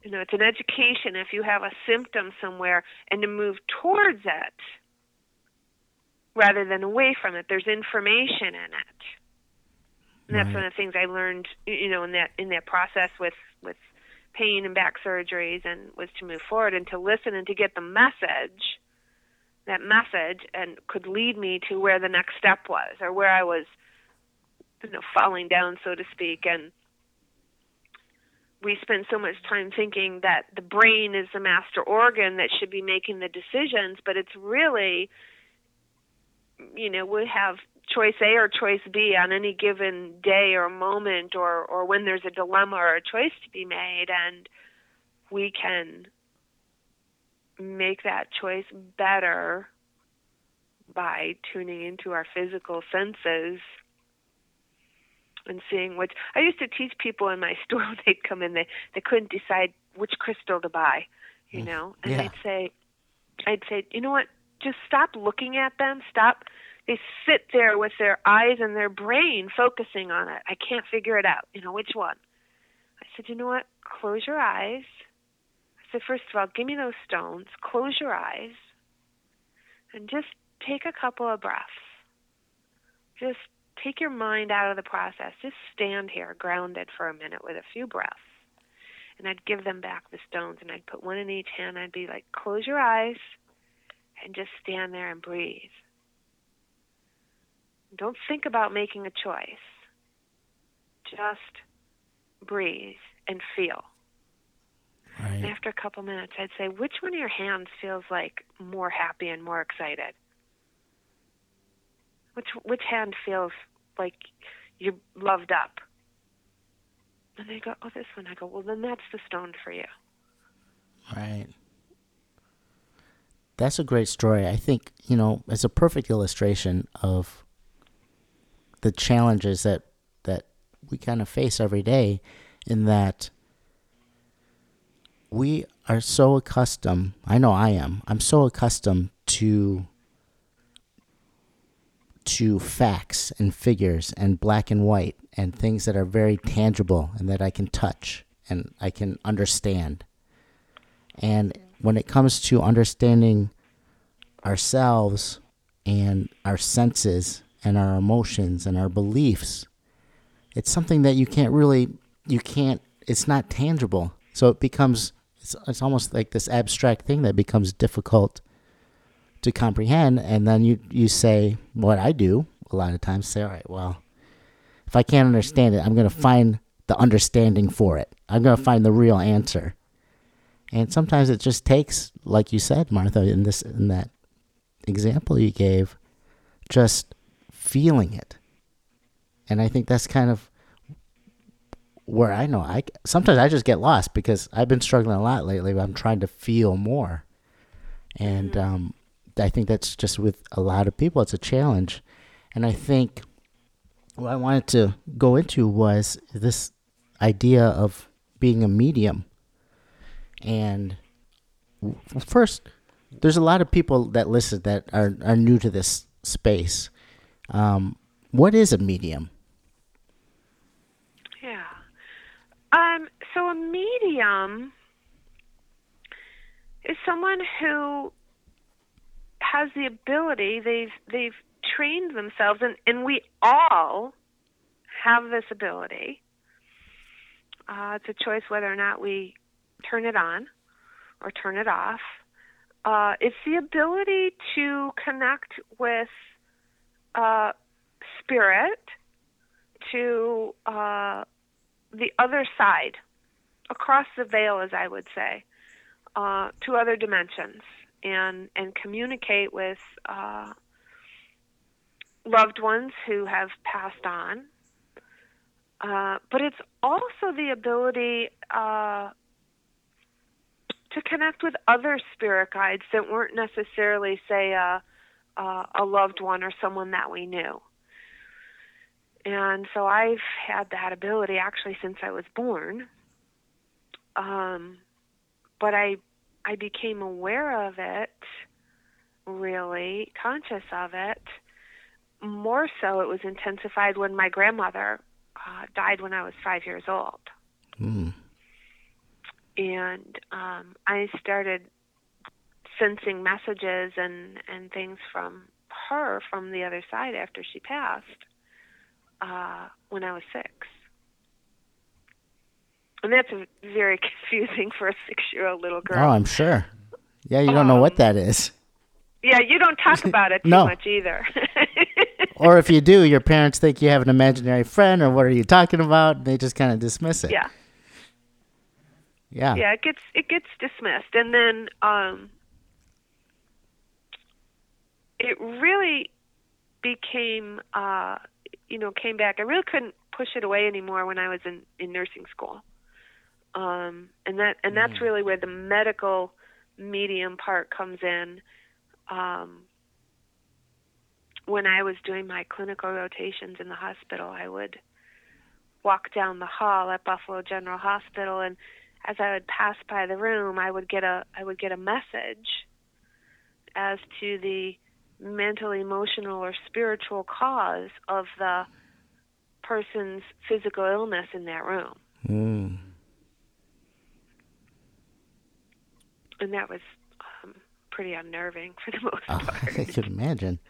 You know, it's an education if you have a symptom somewhere and to move towards it rather than away from it. There's information in it. And that's Right. one of the things I learned, you know, in that in that process with with pain and back surgeries and was to move forward and to listen and to get the message that message and could lead me to where the next step was or where I was you know falling down so to speak and we spend so much time thinking that the brain is the master organ that should be making the decisions but it's really you know we have choice A or choice B on any given day or moment or or when there's a dilemma or a choice to be made and we can make that choice better by tuning into our physical senses and seeing which I used to teach people in my (laughs) store when they'd come in they they couldn't decide which crystal to buy, you mm. know. And Yeah. I'd say I'd say, "You know what? Just stop looking at them. Stop they sit there with their eyes and their brain focusing on it. I can't figure it out. You know, which one? I said, you know what? Close your eyes. I said, first of all, give me those stones. Close your eyes. And just take a couple of breaths. Just take your mind out of the process. Just stand here grounded for a minute with a few breaths. And I'd give them back the stones and I'd put one in each hand. I'd be like, close your eyes and just stand there and breathe. Don't think about making a choice. Just breathe and feel. Right. And after a couple minutes, I'd say, which one of your hands feels like more happy and more excited? Which which hand feels like you're loved up? And they go, oh, this one. I go, well, then that's the stone for you. Right. That's a great story. I think, you know, it's a perfect illustration of the challenges that that we kind of face every day in that we are so accustomed, I know I am. I'm so accustomed to to facts and figures and black and white and things that are very tangible and that I can touch and I can understand. And when it comes to understanding ourselves and our senses and our emotions and our beliefs, it's something that you can't really, you can't, it's not tangible. So it becomes, it's, it's almost like this abstract thing that becomes difficult to comprehend. And then you, you say, what I do a lot of times, say, all right, well, if I can't understand it, I'm going to find the understanding for it. I'm going to find the real answer. And sometimes it just takes, like you said, Martha, in this in that example you gave, just feeling it. And I think that's kind of where I know I sometimes I just get lost because I've been struggling a lot lately. I'm trying to feel more, and um, I think that's just with a lot of people. It's a challenge, and I think what I wanted to go into was this idea of being a medium and first, there's a lot of people that listen that are, are new to this space. Um, what is a medium? Yeah. Um, so a medium is someone who has the ability, they've they've trained themselves and, and we all have this ability. Uh, it's a choice whether or not we turn it on or turn it off. Uh, it's the ability to connect with uh, spirit, to uh, the other side, across the veil, as I would say, uh, to other dimensions, and and communicate with uh, loved ones who have passed on. Uh, but it's also the ability uh, to connect with other spirit guides that weren't necessarily, say, a, a, loved one or someone that we knew. And so I've had that ability actually since I was born. Um, but I I became aware of it, really conscious of it. More so, it was intensified when my grandmother uh, died when I was five years old. Mm and um, I started sensing messages and and things from her from the other side after she passed uh, when I was six. And that's very (laughs) confusing for a six-year-old little girl. Oh, I'm sure. Yeah, you don't know what Um, that is. Yeah, you don't talk (laughs) about it too No. much either. (laughs) Or if you do, your parents think you have an imaginary friend, or what are you talking about? They just kind of dismiss it. yeah. Yeah. yeah it gets it gets dismissed and then um it really became uh you know came back i really couldn't push it away anymore when i was in in nursing school um and that and that's really where the medical medium part comes in um when i was doing my clinical rotations in the hospital i would walk down the hall at buffalo general hospital and as I would pass by the room, I would get a I would get a message as to the mental, emotional, or spiritual cause of the person's physical illness in that room. Mm. And that was um, pretty unnerving for the (laughs) most Oh, part. I could imagine. (laughs)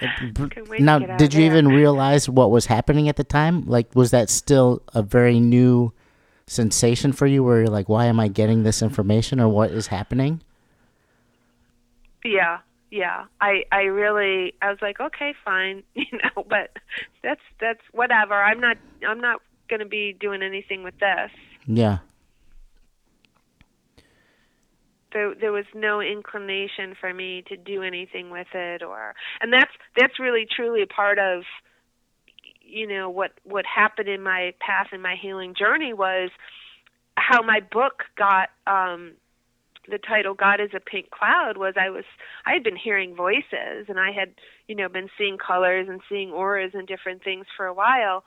To now, did you there. even realize what was happening at the time? Like, was that still a very new sensation for you, where you're like, "Why am I getting this information?" or "What is happening?" Yeah, yeah. I I really I was like, okay, fine, (laughs) you know, but that's that's whatever. I'm not I'm not going to be doing anything with this. Yeah. There there was no inclination for me to do anything with it or and that's that's really truly part of you know what what happened in my path and my healing journey was how my book got um the title God is a pink cloud was I was I had been hearing voices and I had you know been seeing colors and seeing auras and different things for a while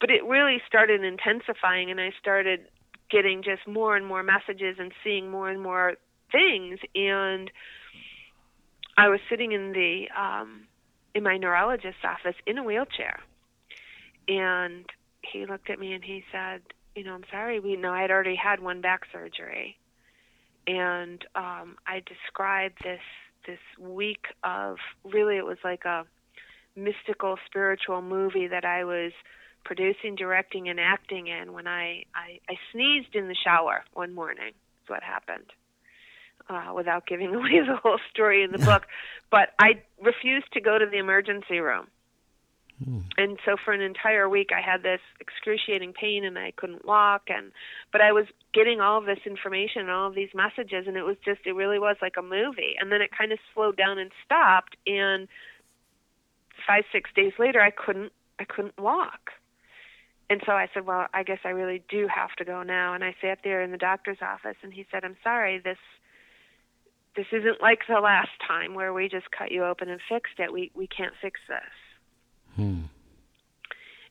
but it really started intensifying and I started getting just more and more messages and seeing more and more things and I was sitting in the um in my neurologist's office in a wheelchair and he looked at me and he said you know I'm sorry we know I'd already had one back surgery and um I described this this week of really it was like a mystical spiritual movie that I was producing, directing, and acting in when I, I, I sneezed in the shower one morning. That's what happened. Uh, without giving (laughs) away the whole story in the book. (laughs) But I refused to go to the emergency room. And so for an entire week I had this excruciating pain and I couldn't walk and but I was getting all of this information and all of these messages and it was just it really was like a movie. And then it kind of slowed down and stopped and 5 6 days later I couldn't I couldn't walk. And so I said, "Well, I guess I really do have to go now." And I sat there in the doctor's office and he said, "I'm sorry, this this isn't like the last time where we just cut you open and fixed it. We we can't fix this." Hmm.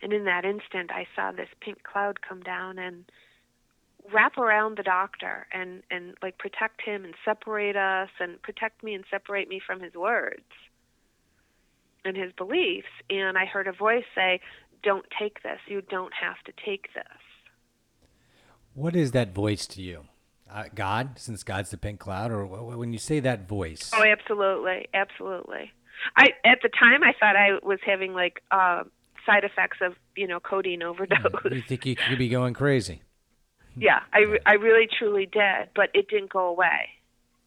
And in that instant, I saw this pink cloud come down and wrap around the doctor and and like protect him and separate us and protect me and separate me from his words and his beliefs. And I heard a voice say, "Don't take this. You don't have to take this." What is that voice to you? Uh, God, since God's the pink cloud, or wh- wh- when you say that voice? Oh, absolutely, absolutely. I at the time I thought I was having like uh, side effects of you know codeine overdose. (laughs) you think you could be going crazy? Yeah, I, I really truly did, but it didn't go away.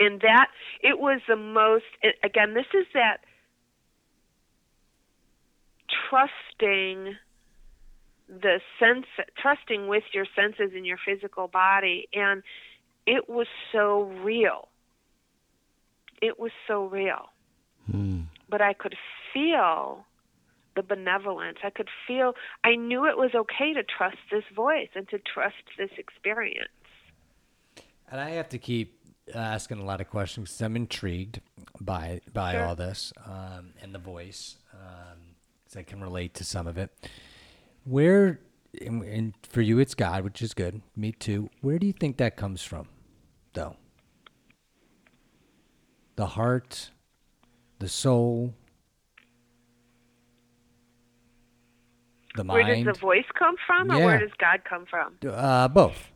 And that, it was the most, again, this is that trusting the sense, trusting with your senses in your physical body. And it was so real. It was so real. Hmm. But I could feel the benevolence. I could feel, I knew it was okay to trust this voice and to trust this experience. And I have to keep asking a lot of questions because I'm intrigued by by Sure. all this um, and the voice because I can relate to some of it. Where and, and for you it's God, which is good. Me too. Where do you think that comes from, though? The heart, the soul, the mind. Where does the voice come from, or Yeah. where does God come from? Uh, both.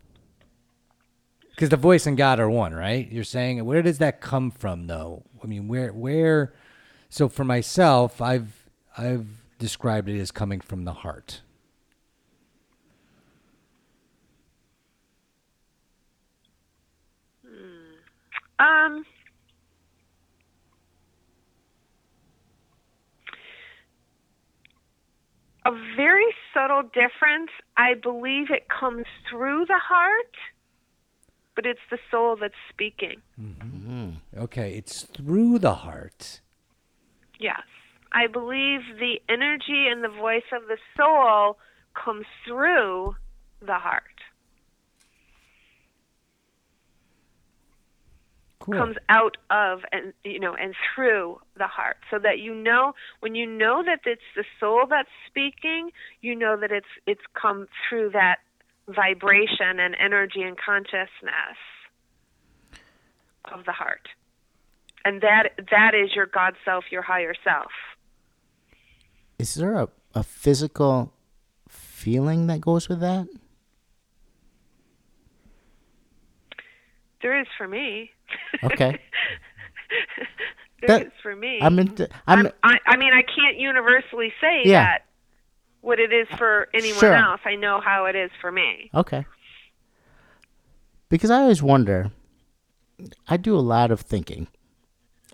Because the voice and God are one, right? You're saying where does that come from, though? I mean, where, where? So for myself, I've I've described it as coming from the heart. Um, a very subtle difference. I believe it comes through the heart, but it's the soul that's speaking. Okay, it's through the heart. Yes. I believe the energy and the voice of the soul comes through the heart. Cool. comes out of and you know and through the heart so that you know when you know that it's the soul that's speaking you know that it's it's come through that vibration and energy and consciousness of the heart and that that is your God self, your higher self. Is there a, a physical feeling that goes with that? There is for me. Okay. (laughs) there That- is for me. I'm into, I'm, I'm, I, I mean, I can't universally say Yeah. that what it is for anyone Sure. else. I know how it is for me. Okay. Because I always wonder, I do a lot of thinking.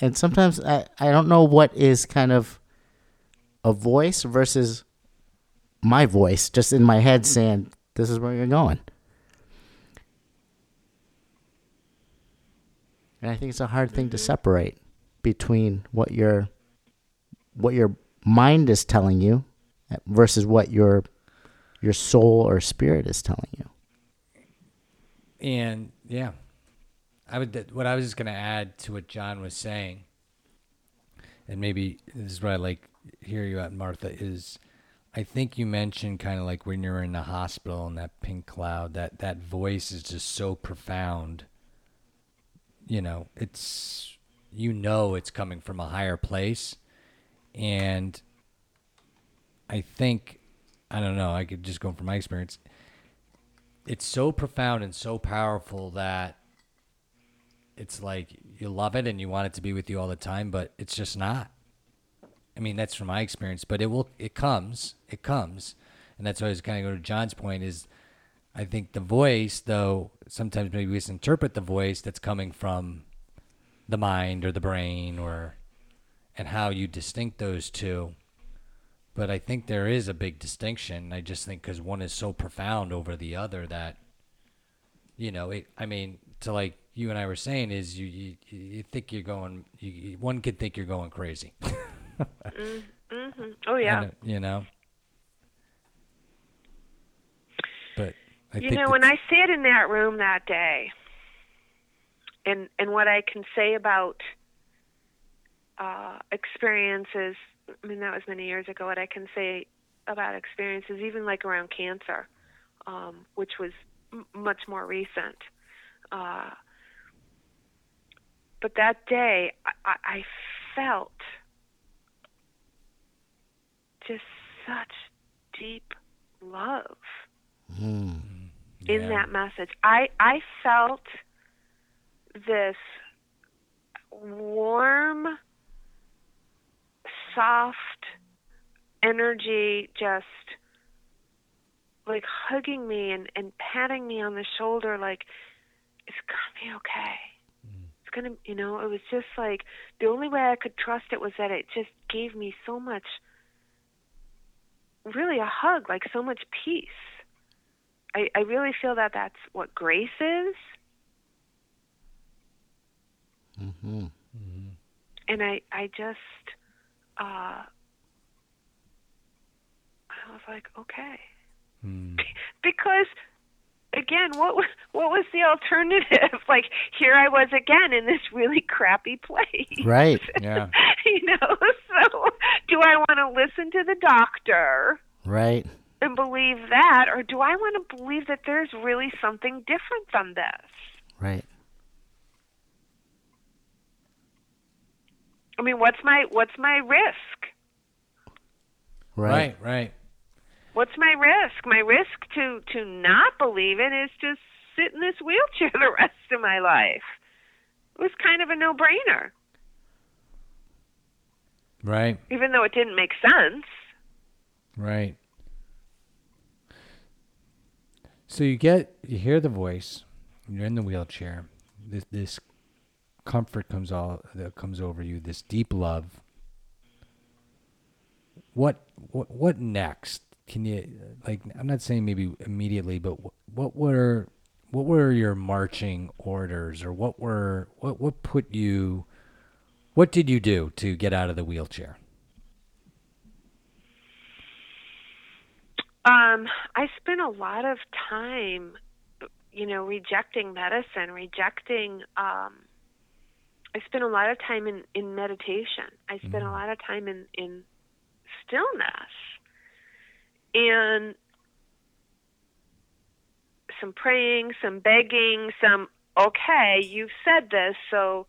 And sometimes I, I don't know what is kind of a voice versus my voice just in my head saying, this is where you're going. And I think it's a hard thing to separate between what your what your mind is telling you versus what your your soul or spirit is telling you. And yeah, I would. What I was just gonna add to what John was saying, and maybe this is what I like hear you at Martha is, I think you mentioned kind of like when you're in the hospital and that pink cloud, that that voice is just so profound. You know, it's you know it's coming from a higher place, and I think I don't know. I could just go from my experience it's so profound and so powerful that it's like you love it and you want it to be with you all the time, but it's just not. I mean, that's from my experience, but it will, it comes, it comes. And that's why I was kind of go to John's point is I think the voice, though, sometimes maybe we misinterpret the voice that's coming from the mind or the brain or, and how you distinct those two. But I think there is a big distinction. I just think because one is so profound over the other that, you know, it, I mean, to like you and I were saying, is you you, you think you're going, you, one could think you're going crazy. (laughs) mm-hmm. Oh yeah. And, you know. But I You know, when I sat in that room that day, and and what I can say about uh, experiences, I mean that was many years ago. What I can say about experiences, even like around cancer, um, which was m- much more recent. Uh, but that day, I, I I felt just such deep love in Yeah. that message. I I felt this warm, soft energy just like hugging me and, and patting me on the shoulder like it's gonna be okay. Mm. It's gonna you know, it was just like the only way I could trust it was that it just gave me so much really a hug, like so much peace. I, I really feel that that's what grace is. Mm-hmm. And I, I just, uh, I was like, okay. Hmm. (laughs) Because, again, what was, what was the alternative? (laughs) like, here I was again in this really crappy place. Right. (laughs) Yeah. you know, so do I want to listen to the doctor? Right. And believe that, or do I want to believe that there's really something different than this? Right. I mean, what's my what's my risk? Right. Right. Right. What's my risk? My risk to to not believe it is to sit in this wheelchair (laughs) the rest of my life. It was kind of a no-brainer, Right. even though it didn't make sense. Right. So you get you hear the voice. You're in the wheelchair. This this comfort comes all that comes over you. This deep love. What what what next? Can you like? I'm not saying maybe immediately, but what, what were what were your marching orders, or what were what what put you? What did you do to get out of the wheelchair? Um, I spent a lot of time, you know, rejecting medicine, rejecting. Um, I spent a lot of time in in meditation. I spent a lot of time in in stillness, and some praying, some begging, some okay, you've said this, so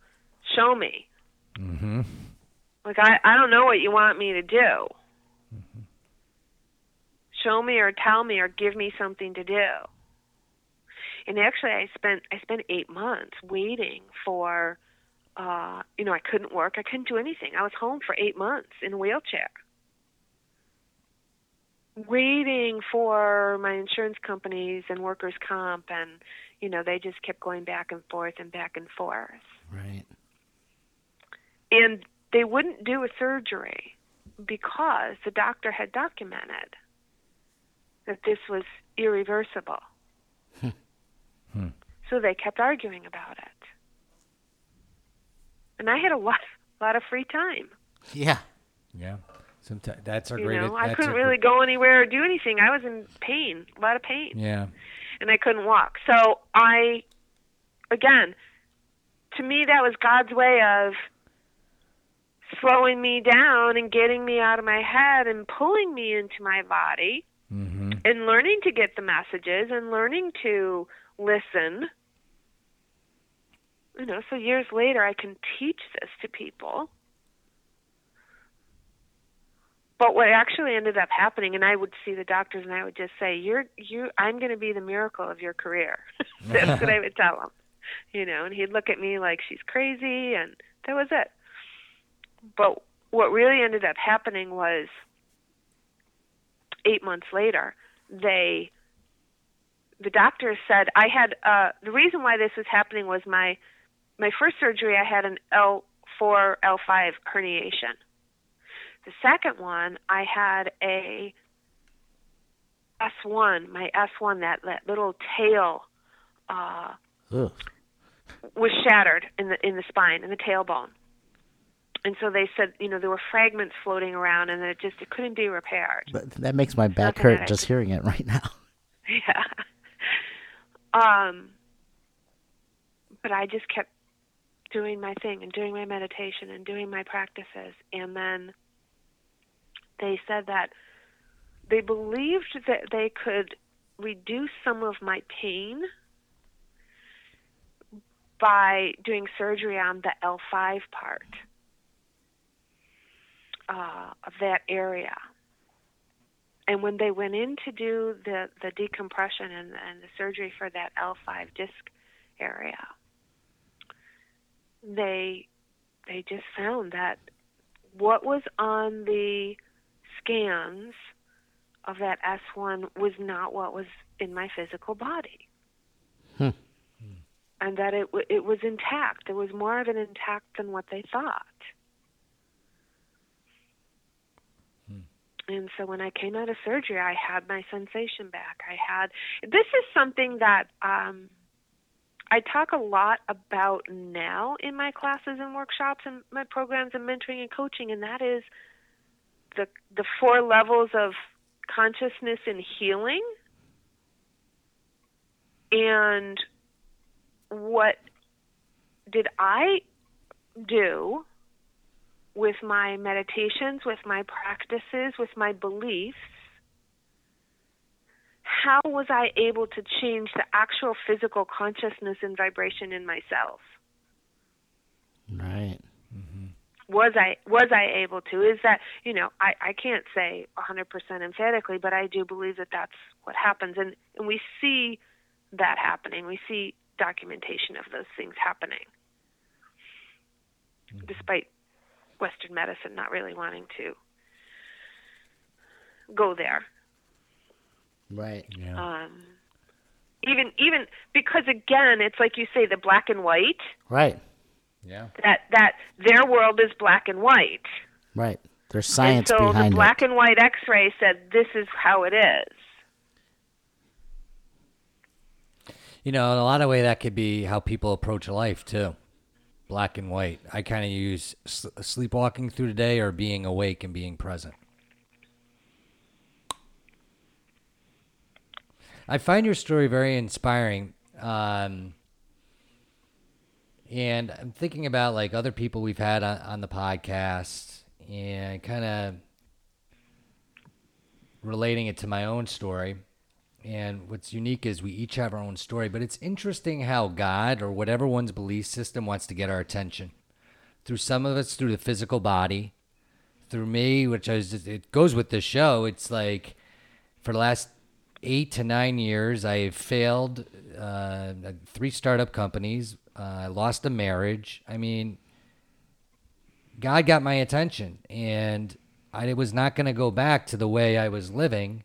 show me. Mm-hmm. Like I, I don't know what you want me to do. Show me or tell me or give me something to do. And actually, I spent I spent eight months waiting for, uh, you know, I couldn't work, I couldn't do anything. I was home for eight months in a wheelchair, waiting for my insurance companies and workers' comp, and you know, they just kept going back and forth and back and forth Right. and they wouldn't do a surgery because the doctor had documented that this was irreversible. Hmm. Hmm. So they kept arguing about it. And I had a lot, lot of free time. Yeah. Yeah. Sometimes that's a You great. know, I couldn't really gr- go anywhere or do anything. I was in pain, a lot of pain. Yeah. and I couldn't walk. So I, again, to me, that was God's way of slowing me down and getting me out of my head and pulling me into my body. Mm-hmm. and learning to get the messages and learning to listen. You know, so years later, I can teach this to people. But what actually ended up happening, and I would see the doctors, and I would just say, "You're you. I'm going to be the miracle of your career." (laughs) That's what I would tell him, you know. And he'd look at me like she's crazy, and that was it. But what really ended up happening was, eight months later, they, the doctors said I had. Uh, the reason why this was happening was my, my first surgery. I had an L4 L5 herniation. The second one, I had a S1, my S1, that, that little tail uh, Ugh. was shattered in the in the spine, in the tailbone. And so they said, you know, there were fragments floating around, and it just it couldn't be repaired. But that makes my back nothing hurt just hearing it right now. (laughs) yeah. Um. But I just kept doing my thing and doing my meditation and doing my practices, and then they said that they believed that they could reduce some of my pain by doing surgery on the L5 part uh, of that area. And when they went in to do the, the decompression and, and the surgery for that L5 disc area, they they just found that what was on the scans of that S1 was not what was in my physical body. Hmm. And that it it was intact. It was more of an intact than what they thought. And so when I came out of surgery, I had my sensation back. I had this is something that um, I talk a lot about now in my classes and workshops and my programs and mentoring and coaching, and that is the the four levels of consciousness and healing. And what did I do with my meditations, with my practices, with my beliefs? How was I able to change the actual physical consciousness and vibration in myself? Right. Mm-hmm. was I was I able to? Is that you know I I can't say 100% emphatically, but I do believe that that's what happens, and and we see that happening. We see documentation of those things happening, mm-hmm. despite Western medicine not really wanting to go there. Right. Yeah. Um, even even because again, it's like you say, the black and white. Right. yeah. That that their world is black and white. Right. There's science and so behind the black it. and white X-ray said this is how it is. You know, in a lot of way, that could be how people approach life too. Black and white. I kind of use sleepwalking through the day or being awake and being present. I find your story very inspiring. Um, and I'm thinking about like other people we've had on, on the podcast and kind of relating it to my own story. And what's unique is we each have our own story, but it's interesting how God or whatever one's belief system wants to get our attention. through some of us, through the physical body, through me, which is it goes with the show. It's like for the last eight to nine years, I failed uh, three startup companies. Uh, I lost a marriage. I mean, God got my attention, and I was not going to go back to the way I was living.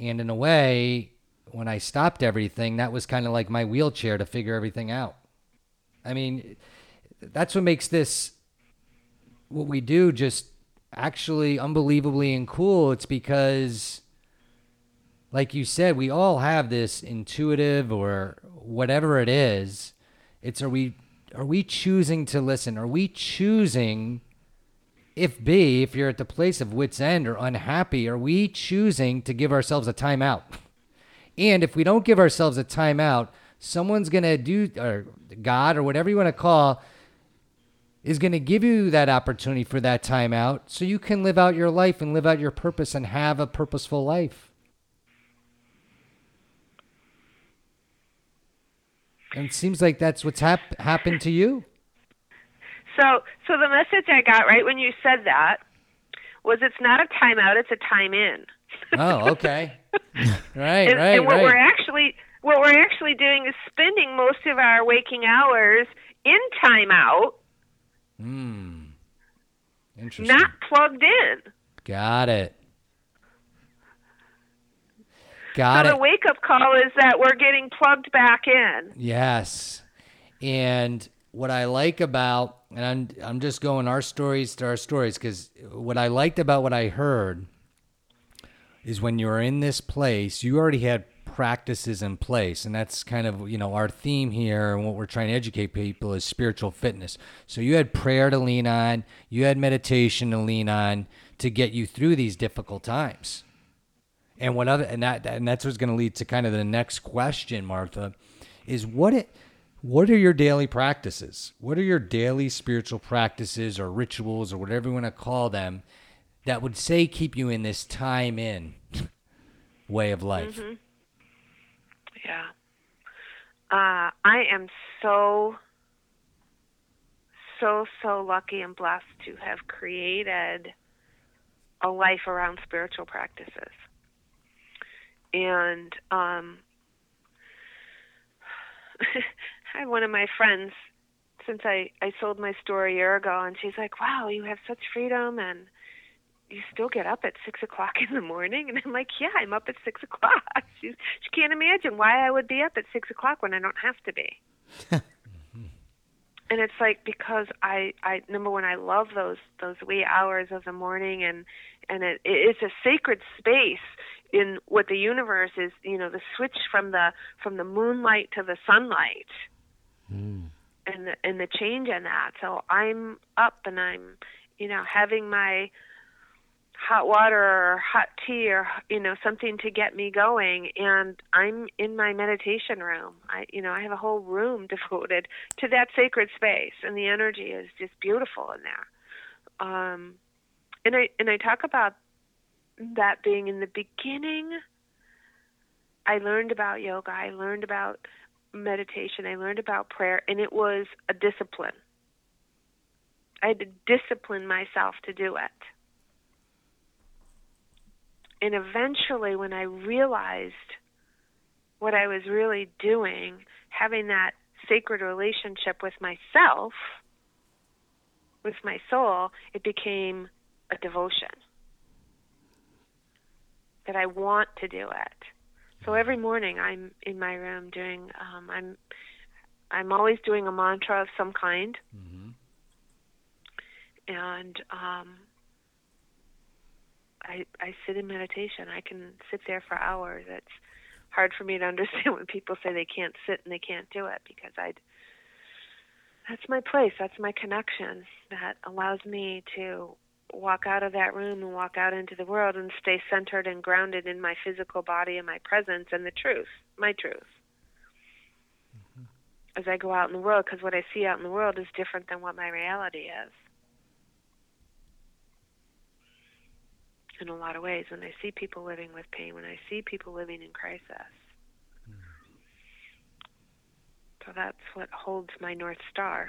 And in a way, when I stopped everything, that was kind of like my wheelchair to figure everything out. I mean, that's what makes this what we do just actually unbelievably and cool. It's because, like you said, we all have this intuitive or whatever it is. It's are we are we choosing to listen? Are we choosing? If B, if you're at the place of wits end or unhappy, are we choosing to give ourselves a timeout? And if we don't give ourselves a timeout, someone's going to do, or God, or whatever you want to call, is going to give you that opportunity for that timeout so you can live out your life and live out your purpose and have a purposeful life. And it seems like that's what's hap- happened to you. So, so the message I got right when you said that was it's not a timeout, it's a time in. Oh, (laughs) okay. right, and, right, and what right. we're actually what we're actually doing is spending most of our waking hours in timeout, Hmm. Interesting. not plugged in. Got it. Got so it. the wake up call is that we're getting plugged back in. Yes. And what I like about, and I'm, I'm just going our stories to our stories, because what I liked about what I heard is when you're in this place, you already had practices in place. And that's kind of, you know, our theme here and what we're trying to educate people is spiritual fitness. So you had prayer to lean on, you had meditation to lean on to get you through these difficult times. And what other and that and that's what's going to lead to kind of the next question, Martha, is what it what are your daily practices? What are your daily spiritual practices or rituals or whatever you want to call them that would say keep you in this time in (laughs) way of life? Yeah. Uh, I am so, so, so lucky and blessed to have created a life around spiritual practices. And um, (laughs) (laughs) I had one of my friends since I, I sold my store a year ago, and she's like, Wow, you have such freedom and you still get up at six o'clock in the morning? And i'm like yeah i'm up at six o'clock. (laughs) She, she can't imagine why i would be up at six o'clock when i don't have to be. (laughs) And it's like because i i number one i love those those wee hours of the morning and and it it's a sacred space in what the universe is you know the switch from the from the moonlight to the sunlight and the, and the change in that. So i'm up and i'm you know having my hot water or hot tea or you know something to get me going. And i'm in my meditation room. I you know i have a whole room (laughs) devoted to that sacred space. And the energy is just beautiful in there. Um and i and i talk about that being in the beginning. I learned about yoga. I learned about meditation i learned about prayer and it was a discipline. I had to discipline myself to do it. And eventually when i realized what i was really doing having that sacred relationship with myself with my soul it became a devotion. That i want to do it so every morning i'm in my room doing um i'm i'm always doing a mantra of some kind and um I I sit in meditation. I can sit there for hours. It's hard for me to (laughs) understand when people say they can't sit and they can't do it because I that's my place. That's my connection that allows me to walk out of that room and walk out into the world and stay centered and grounded in my physical body and my presence and the truth, my truth. Mm-hmm. As I go out in the world, because what I see out in the world is different than what my reality is. in a lot of ways when I see people living with pain, when I see people living in crisis. Mm. So that's what holds my North Star.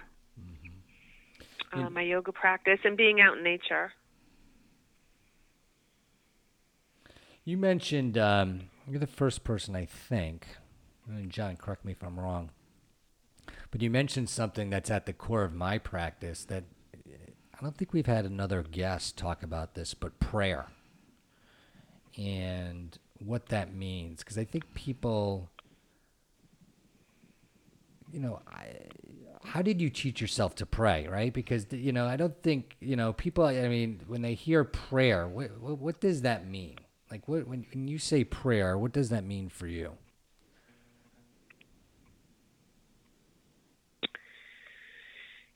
Uh, my yoga practice, and being out in nature. You mentioned um, you're the first person I think, and John, correct me if I'm wrong, but you mentioned something that's at the core of my practice that I don't think we've had another guest talk about this, but prayer and what that means. Because I think people, you know, I, how did you teach yourself to pray, right? Because, you know, I don't think, you know, people, I mean, when they hear prayer, what, what, what does that mean? Like, what, when, when you say prayer, what does that mean for you?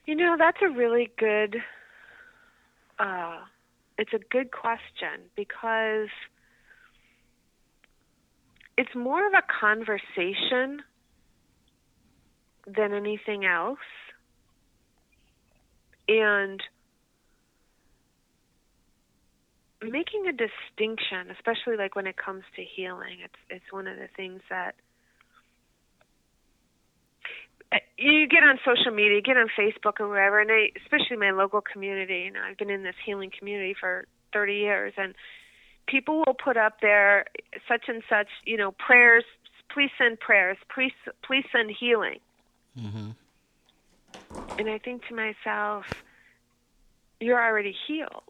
You know, that's a really good uh it's a good question because it's more of a conversation than anything else. And making a distinction, especially like when it comes to healing, it's it's one of the things that you get on social media, get on Facebook or wherever, and I, especially my local community. You know, I've been in this healing community for 30 years, and people will put up there such and such, you know, prayers. Please send prayers. Please, please send healing. Mm-hmm. And I think to myself, you're already healed.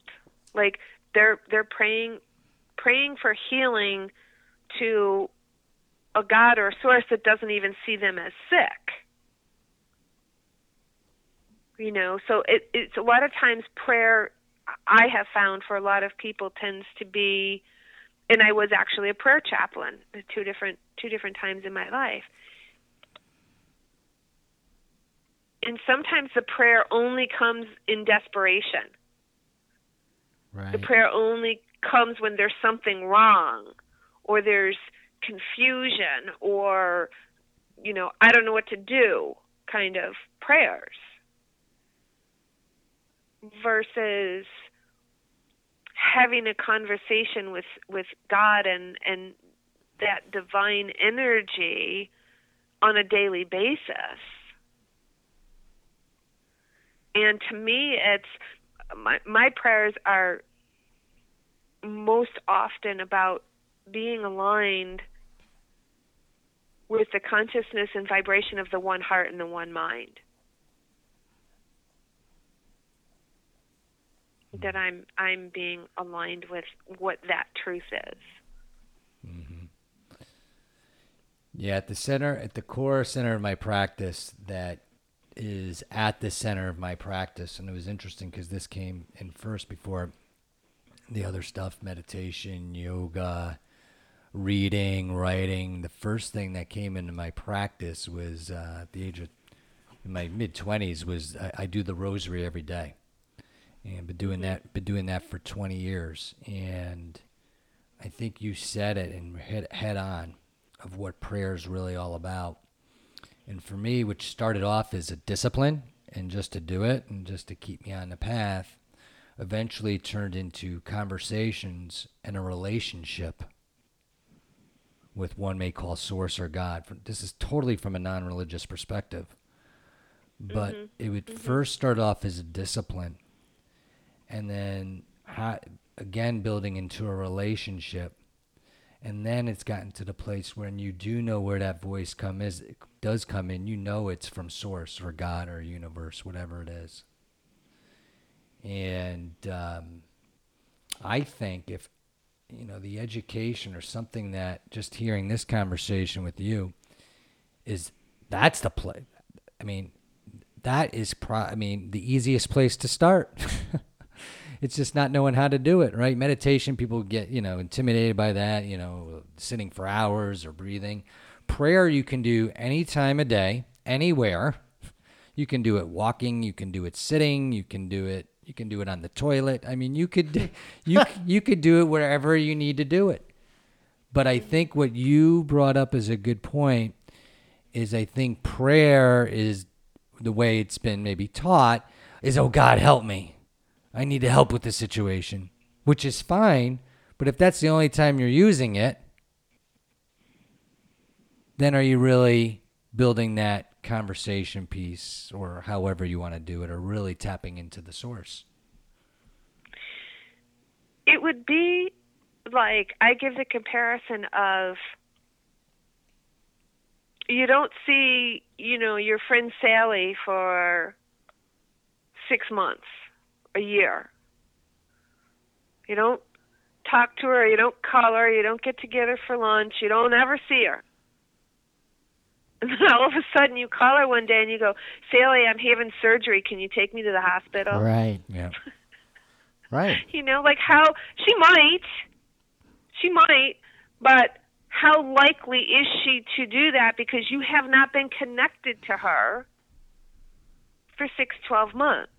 Like they're they're praying praying for healing to a God or a source that doesn't even see them as sick. You know, so it, it's a lot of times prayer I have found for a lot of people tends to be and I was actually a prayer chaplain two different two different times in my life. And sometimes the prayer only comes in desperation. Right. The prayer only comes when there's something wrong or there's confusion or you know, I don't know what to do kind of prayers versus having a conversation with with God and and that divine energy on a daily basis. And to me it's my my prayers are most often about being aligned with the consciousness and vibration of the one heart and the one mind. That I'm I'm being aligned with what that truth is. Mm-hmm. Yeah, at the center, at the core center of my practice, that is at the center of my practice. And it was interesting because this came in first before the other stuff meditation, yoga, reading, writing. The first thing that came into my practice was uh, at the age of my mid 20s was I, I do the rosary every day. And been doing that been doing that for 20 years and I think you said it and head head on of what prayer is really all about. And for me, which started off as a discipline and just to do it and just to keep me on the path, eventually turned into conversations and a relationship with one may call source or God. This is totally from a non religious perspective. But mm-hmm. it would mm-hmm. first start off as a discipline and then again building into a relationship and then it's gotten to the place when you do know where that voice come is does come in you know it's from source or god or universe whatever it is and um, i think if you know the education or something that just hearing this conversation with you is that's the play i mean that is pro i mean the easiest place to start (laughs) it's just not knowing how to do it, right? Meditation, people get, you know, intimidated by that, you know, sitting for hours or breathing. Prayer, you can do any time of day, anywhere. You can do it walking, you can do it sitting, you can do it, you can do it on the toilet. I mean, you could, (laughs) you you could do it wherever you need to do it. But I think what you brought up is a good point. Is I think prayer is the way it's been maybe taught is, oh God, help me. I need to help with the situation, which is fine. But if that's the only time you're using it, then are you really building that conversation piece or however you want to do it, or really tapping into the source? It would be like I give the comparison of you don't see, you know, your friend Sally for six months, a year. You don't talk to her, you don't call her, you don't get together for lunch, you don't ever see her. (laughs) And then all of a sudden you call her one day and you go, Sally, I'm having surgery. Can you take me to the hospital? Right. Yeah. (laughs) Right. You know, like how she might, she might, but how likely is she to do that because you have not been connected to her for six, twelve months?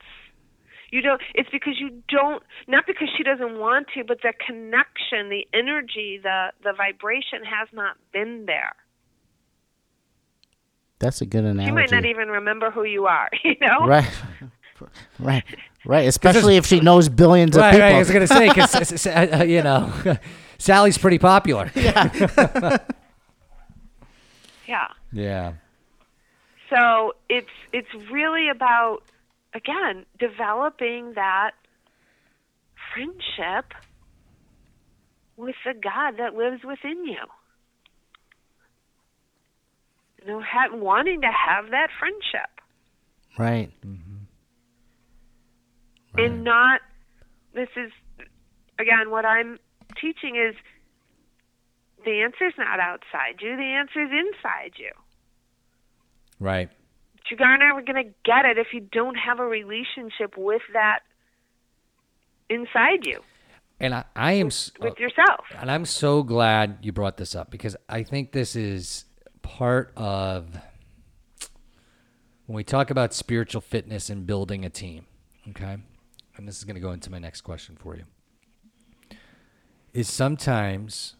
You don't. It's because you don't. Not because she doesn't want to, but the connection, the energy, the the vibration has not been there. That's a good analogy. She might not even remember who you are. (laughs) You know. Right. (laughs) right. Right. (laughs) Especially if she knows billions of Right, people. right. I was gonna say because uh, you know, Sally's pretty popular. Yeah. Yeah. So it's it's really about again developing that friendship with the God that lives within you. You know, ha- wanting to have that friendship Right. Mm-hmm. and not. This is again what I'm teaching is the answer's not outside you. The answer's inside you. Right. But you're never going to get it if you don't have a relationship with that inside you, And I, I am, with yourself. and I'm so glad you brought this up because I think this is part of when we talk about spiritual fitness and building a team. Okay, and this is going to go into my next question for you. Is sometimes,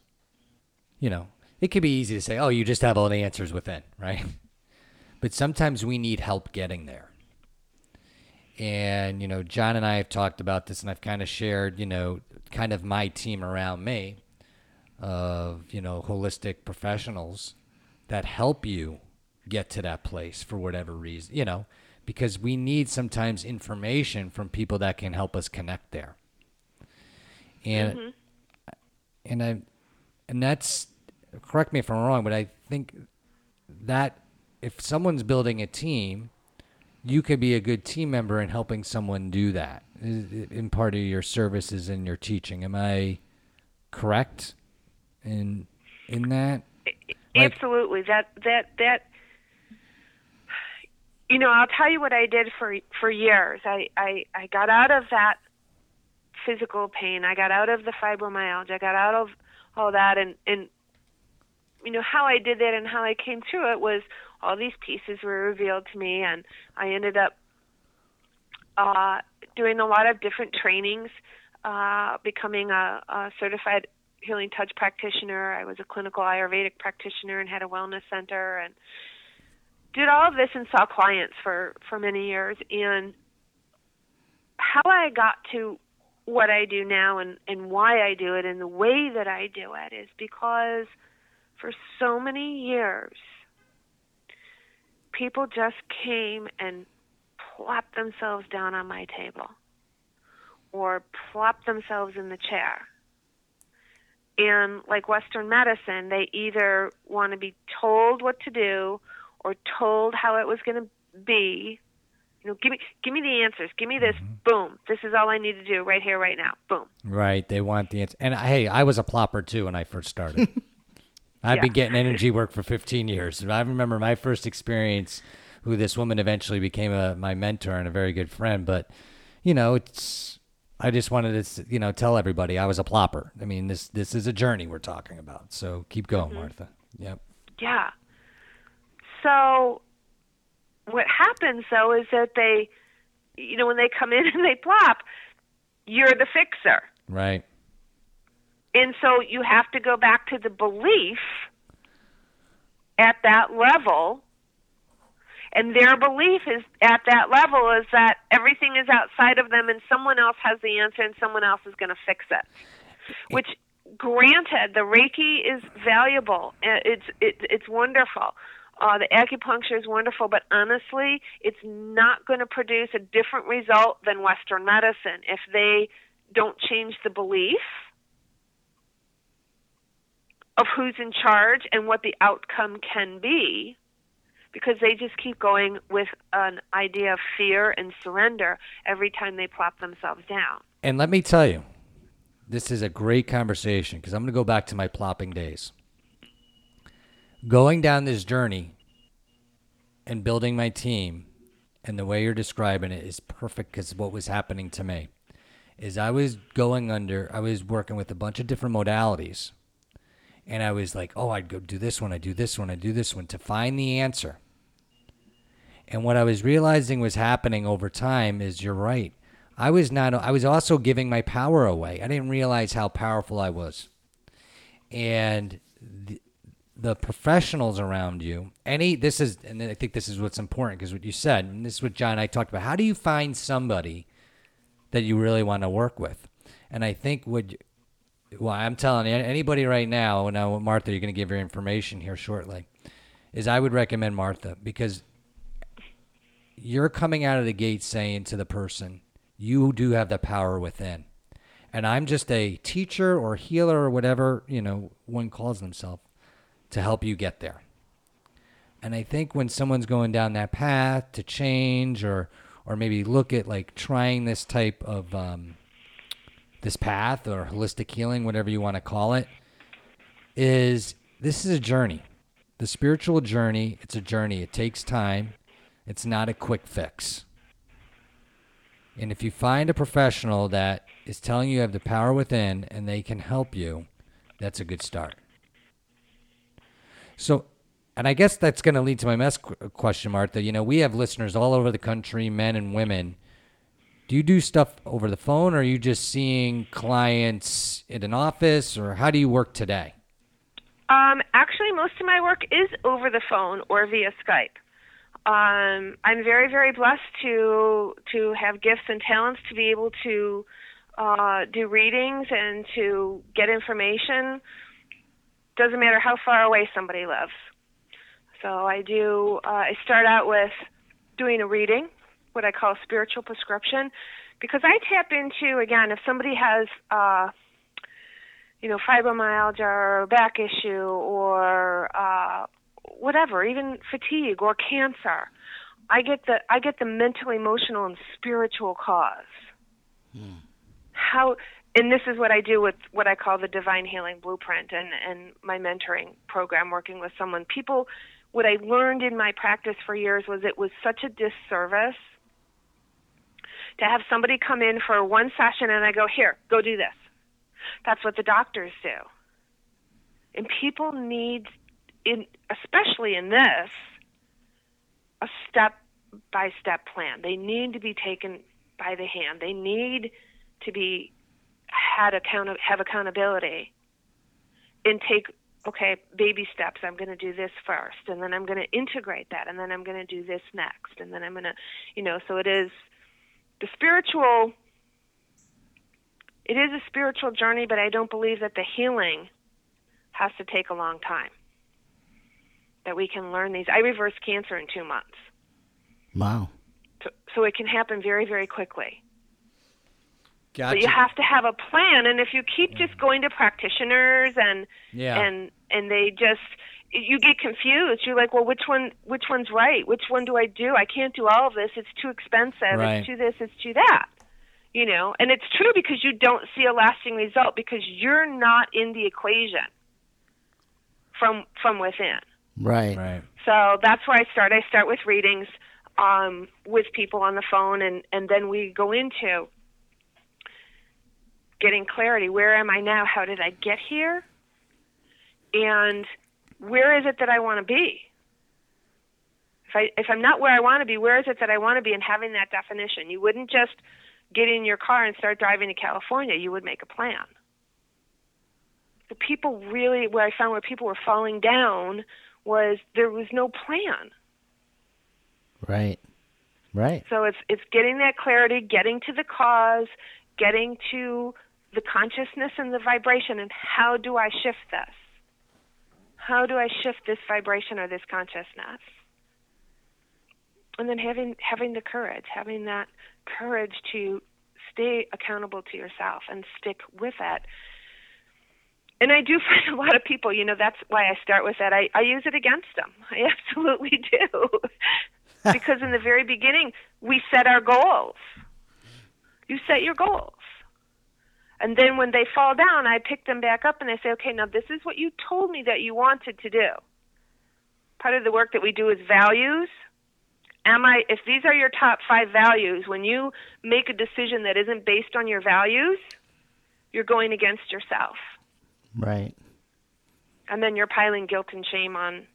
you know, it can be easy to say, "Oh, you just have all the answers within," (laughs) right? But sometimes we need help getting there. And, you know, John and I have talked about this, and I've kind of shared, you know, kind of my team around me of, you know, holistic professionals that help you get to that place for whatever reason, you know, because we need sometimes information from people that can help us connect there. And, mm-hmm. and I, and that's, correct me if I'm wrong, but I think that if someone's building a team, you could be a good team member in helping someone do that in part of your services and your teaching. Am I correct in in that? Absolutely. That that that. You know, I'll tell you what I did for for years. I I I got out of that physical pain. I got out of the fibromyalgia. I got out of all that, and and you know how I did that and how I came through it was all these pieces were revealed to me, and I ended up uh, doing a lot of different trainings, uh, becoming a, a certified healing touch practitioner. I was a clinical Ayurvedic practitioner and had a wellness center, and did all of this and saw clients for for many years. And how I got to what I do now and and why I do it and the way that I do it is because for so many years people just came and plopped themselves down on my table or plopped themselves in the chair. And like Western medicine, they either want to be told what to do or told how it was going to be. You know, give me give me the answers. Give me this. Mm-hmm. Boom. This is all I need to do right here, right now. Boom. Right. They want the answer. And hey, I was a plopper too when I first started. (laughs) I've been getting energy work for 15 years. I remember my first experience, who this woman eventually became a, my mentor and a very good friend. But, you know, it's, I just wanted to, you know, tell everybody I was a plopper. I mean, this, this is a journey we're talking about. So keep going, mm-hmm. Martha. Yep. Yeah. So what happens though is that they you know when they come in (laughs) and they plop, you're the fixer. Right. And so you have to go back to the belief at that level. And their belief is at that level is that everything is outside of them and someone else has the answer and someone else is going to fix it. Which granted the Reiki is valuable. Uh, It's it, it's wonderful. Uh, the acupuncture is wonderful, but honestly, it's not going to produce a different result than Western medicine if they don't change the belief of who's in charge and what the outcome can be because they just keep going with an idea of fear and surrender every time they plop themselves down. And let me tell you, this is a great conversation because I'm going to go back to my plopping days. Going down this journey and building my team and the way you're describing it is perfect because what was happening to me is I was going under, I was working with a bunch of different modalities. And I was like, oh, I'd go do this one, I do this one, I do this one to find the answer. And what I was realizing was happening over time is you're right. I was not I was also giving my power away. I didn't realize how powerful I was. And the, the professionals around you, any this is and I think this is what's important because what you said, and this is what John and I talked about. How do you find somebody that you really want to work with? And I think what well, I'm telling you, anybody right now, now Martha, you're going to give your information here shortly, is I would recommend Martha because you're coming out of the gate saying to the person, you do have the power within. And I'm just a teacher or healer or whatever, you know, one calls themselves to help you get there. And I think when someone's going down that path to change or or maybe look at like trying this type of um, this path or holistic healing, whatever you want to call it, is this is a journey. The spiritual journey, it's a journey. It takes time. It's not a quick fix. And if you find a professional that is telling you you have the power within and they can help you, that's a good start. So, and I guess that's going to lead to my next question, Martha. You know, we have listeners all over the country, men and women. Do you do stuff over the phone or are you just seeing clients in an office or how do you work today? Um, actually, most of my work is over the phone or via Skype um, I'm very, very blessed to to have gifts and talents to be able to uh, do readings and to get information. Doesn't matter how far away somebody lives. So I do. Uh, I start out with doing a reading, what I call a spiritual prescription, because I tap into again if somebody has. Uh, you know, fibromyalgia or back issue or uh, whatever, even fatigue or cancer. I get the I get the mental, emotional, and spiritual cause. Hmm. How and this is what I do with what I call the divine healing blueprint and and my mentoring program working with someone. People what I learned in my practice for years was it was such a disservice to have somebody come in for one session and I go, "Here, go do this." That's what the doctors do. And people need in especially in this a step by step plan. They need to be taken by the hand. They need to be had account have accountability and take okay baby steps i'm going to do this first and then i'm going to integrate that and then i'm going to do this next and then i'm going to you know so it is the spiritual it is a spiritual journey but i don't believe that the healing has to take a long time that we can learn these. I reversed cancer in two months. Wow. So, so it can happen very, very quickly. Gotcha. But you have to have a plan, and if you keep just going to practitioners and yeah. and and they just you get confused. You're like, well, which one which one's right? Which one do I do? I can't do all of this. It's too expensive. Right. It's too this. It's too that. You know, and it's true because you don't see a lasting result because you're not in the equation from from within. Right. Right. So that's where I start. I start with readings um, with people on the phone, and, and then we go into getting clarity. Where am I now? How did I get here? And where is it that I want to be? If I if I'm not where I want to be, where is it that I want to be? And having that definition, you wouldn't just get in your car and start driving to California. You would make a plan. The people really, where I found where people were falling down was there was no plan. Right. Right. So it's it's getting that clarity, getting to the cause, getting to the consciousness and the vibration and how do I shift this? How do I shift this vibration or this consciousness? And then having having the courage, having that courage to stay accountable to yourself and stick with it. And I do (laughs) find a lot of people, you know, that's why I start with that. I, I use it against them. (laughs) I absolutely (laughs) do. because in the very beginning, we set our goals. You set your goals. And then when they fall down, I pick them back up and I say, okay, now this is what you told me that you wanted to do. Part of the work that we do is values. Am I, if these are your top five values, when you make a decision that isn't based on your values, you're going against yourself. Right. And then you're piling guilt and shame on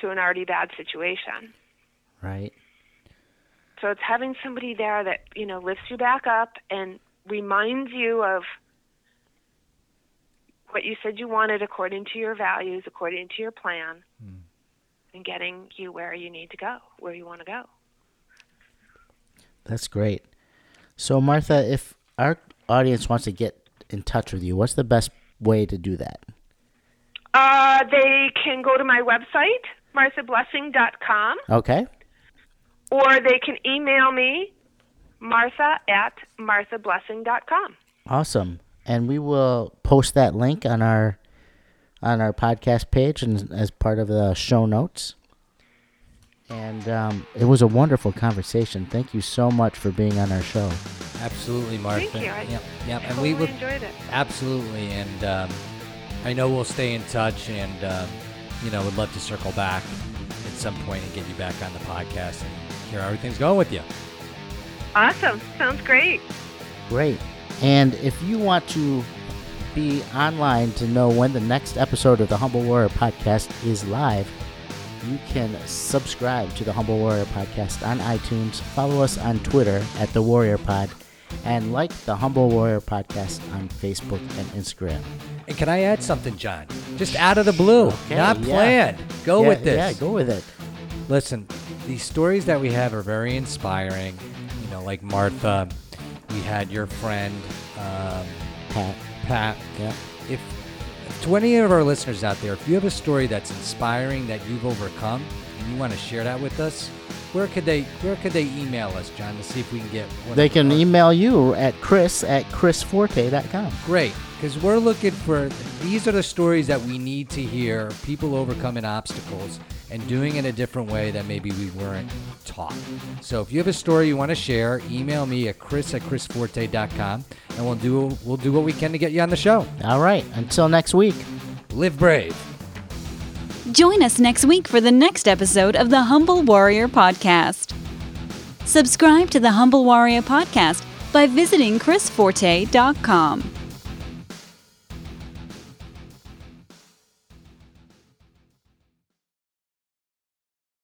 to an already bad situation. Right. So it's having somebody there that, you know, lifts you back up and reminds you of what you said you wanted according to your values, according to your plan, mm. and getting you where you need to go, where you want to go. That's great. So, Martha, if our audience wants to get in touch with you, what's the best way to do that? Uh, they can go to my website, marthablessing.com. Okay. Or they can email me, martha at marthablessing.com. Awesome. And we will post that link on our on our podcast page and as part of the show notes. And um, it was a wonderful conversation. Thank you so much for being on our show. Absolutely, Martha. Thank you. I, yep, yep. and we will, enjoyed it. Absolutely, and um, I know we'll stay in touch, and um, you know, would love to circle back at some point and get you back on the podcast and hear how everything's going with you. Awesome. Sounds great. Great. And if you want to be online to know when the next episode of the Humble Warrior podcast is live, you can subscribe to the Humble Warrior podcast on iTunes, follow us on Twitter at the Warrior Pod, and like the Humble Warrior podcast on Facebook and Instagram. And can I add something, John? Just out of the blue, okay, not planned. Yeah. Go yeah, with this. Yeah, go with it. Listen, these stories that we have are very inspiring. You know, like Martha, we had your friend um, Pat. Pat. Yeah. If to any of our listeners out there, if you have a story that's inspiring that you've overcome and you want to share that with us, where could they where could they email us, John, to see if we can get one They can email you at chris at chrisforte.com. Great. Because we're looking for these are the stories that we need to hear, people overcoming obstacles and doing it a different way that maybe we weren't taught. So if you have a story you want to share, email me at chris at chrisforte.com and we'll do we'll do what we can to get you on the show. All right. Until next week. Live brave. Join us next week for the next episode of the Humble Warrior Podcast. Subscribe to the Humble Warrior Podcast by visiting chrisforte.com.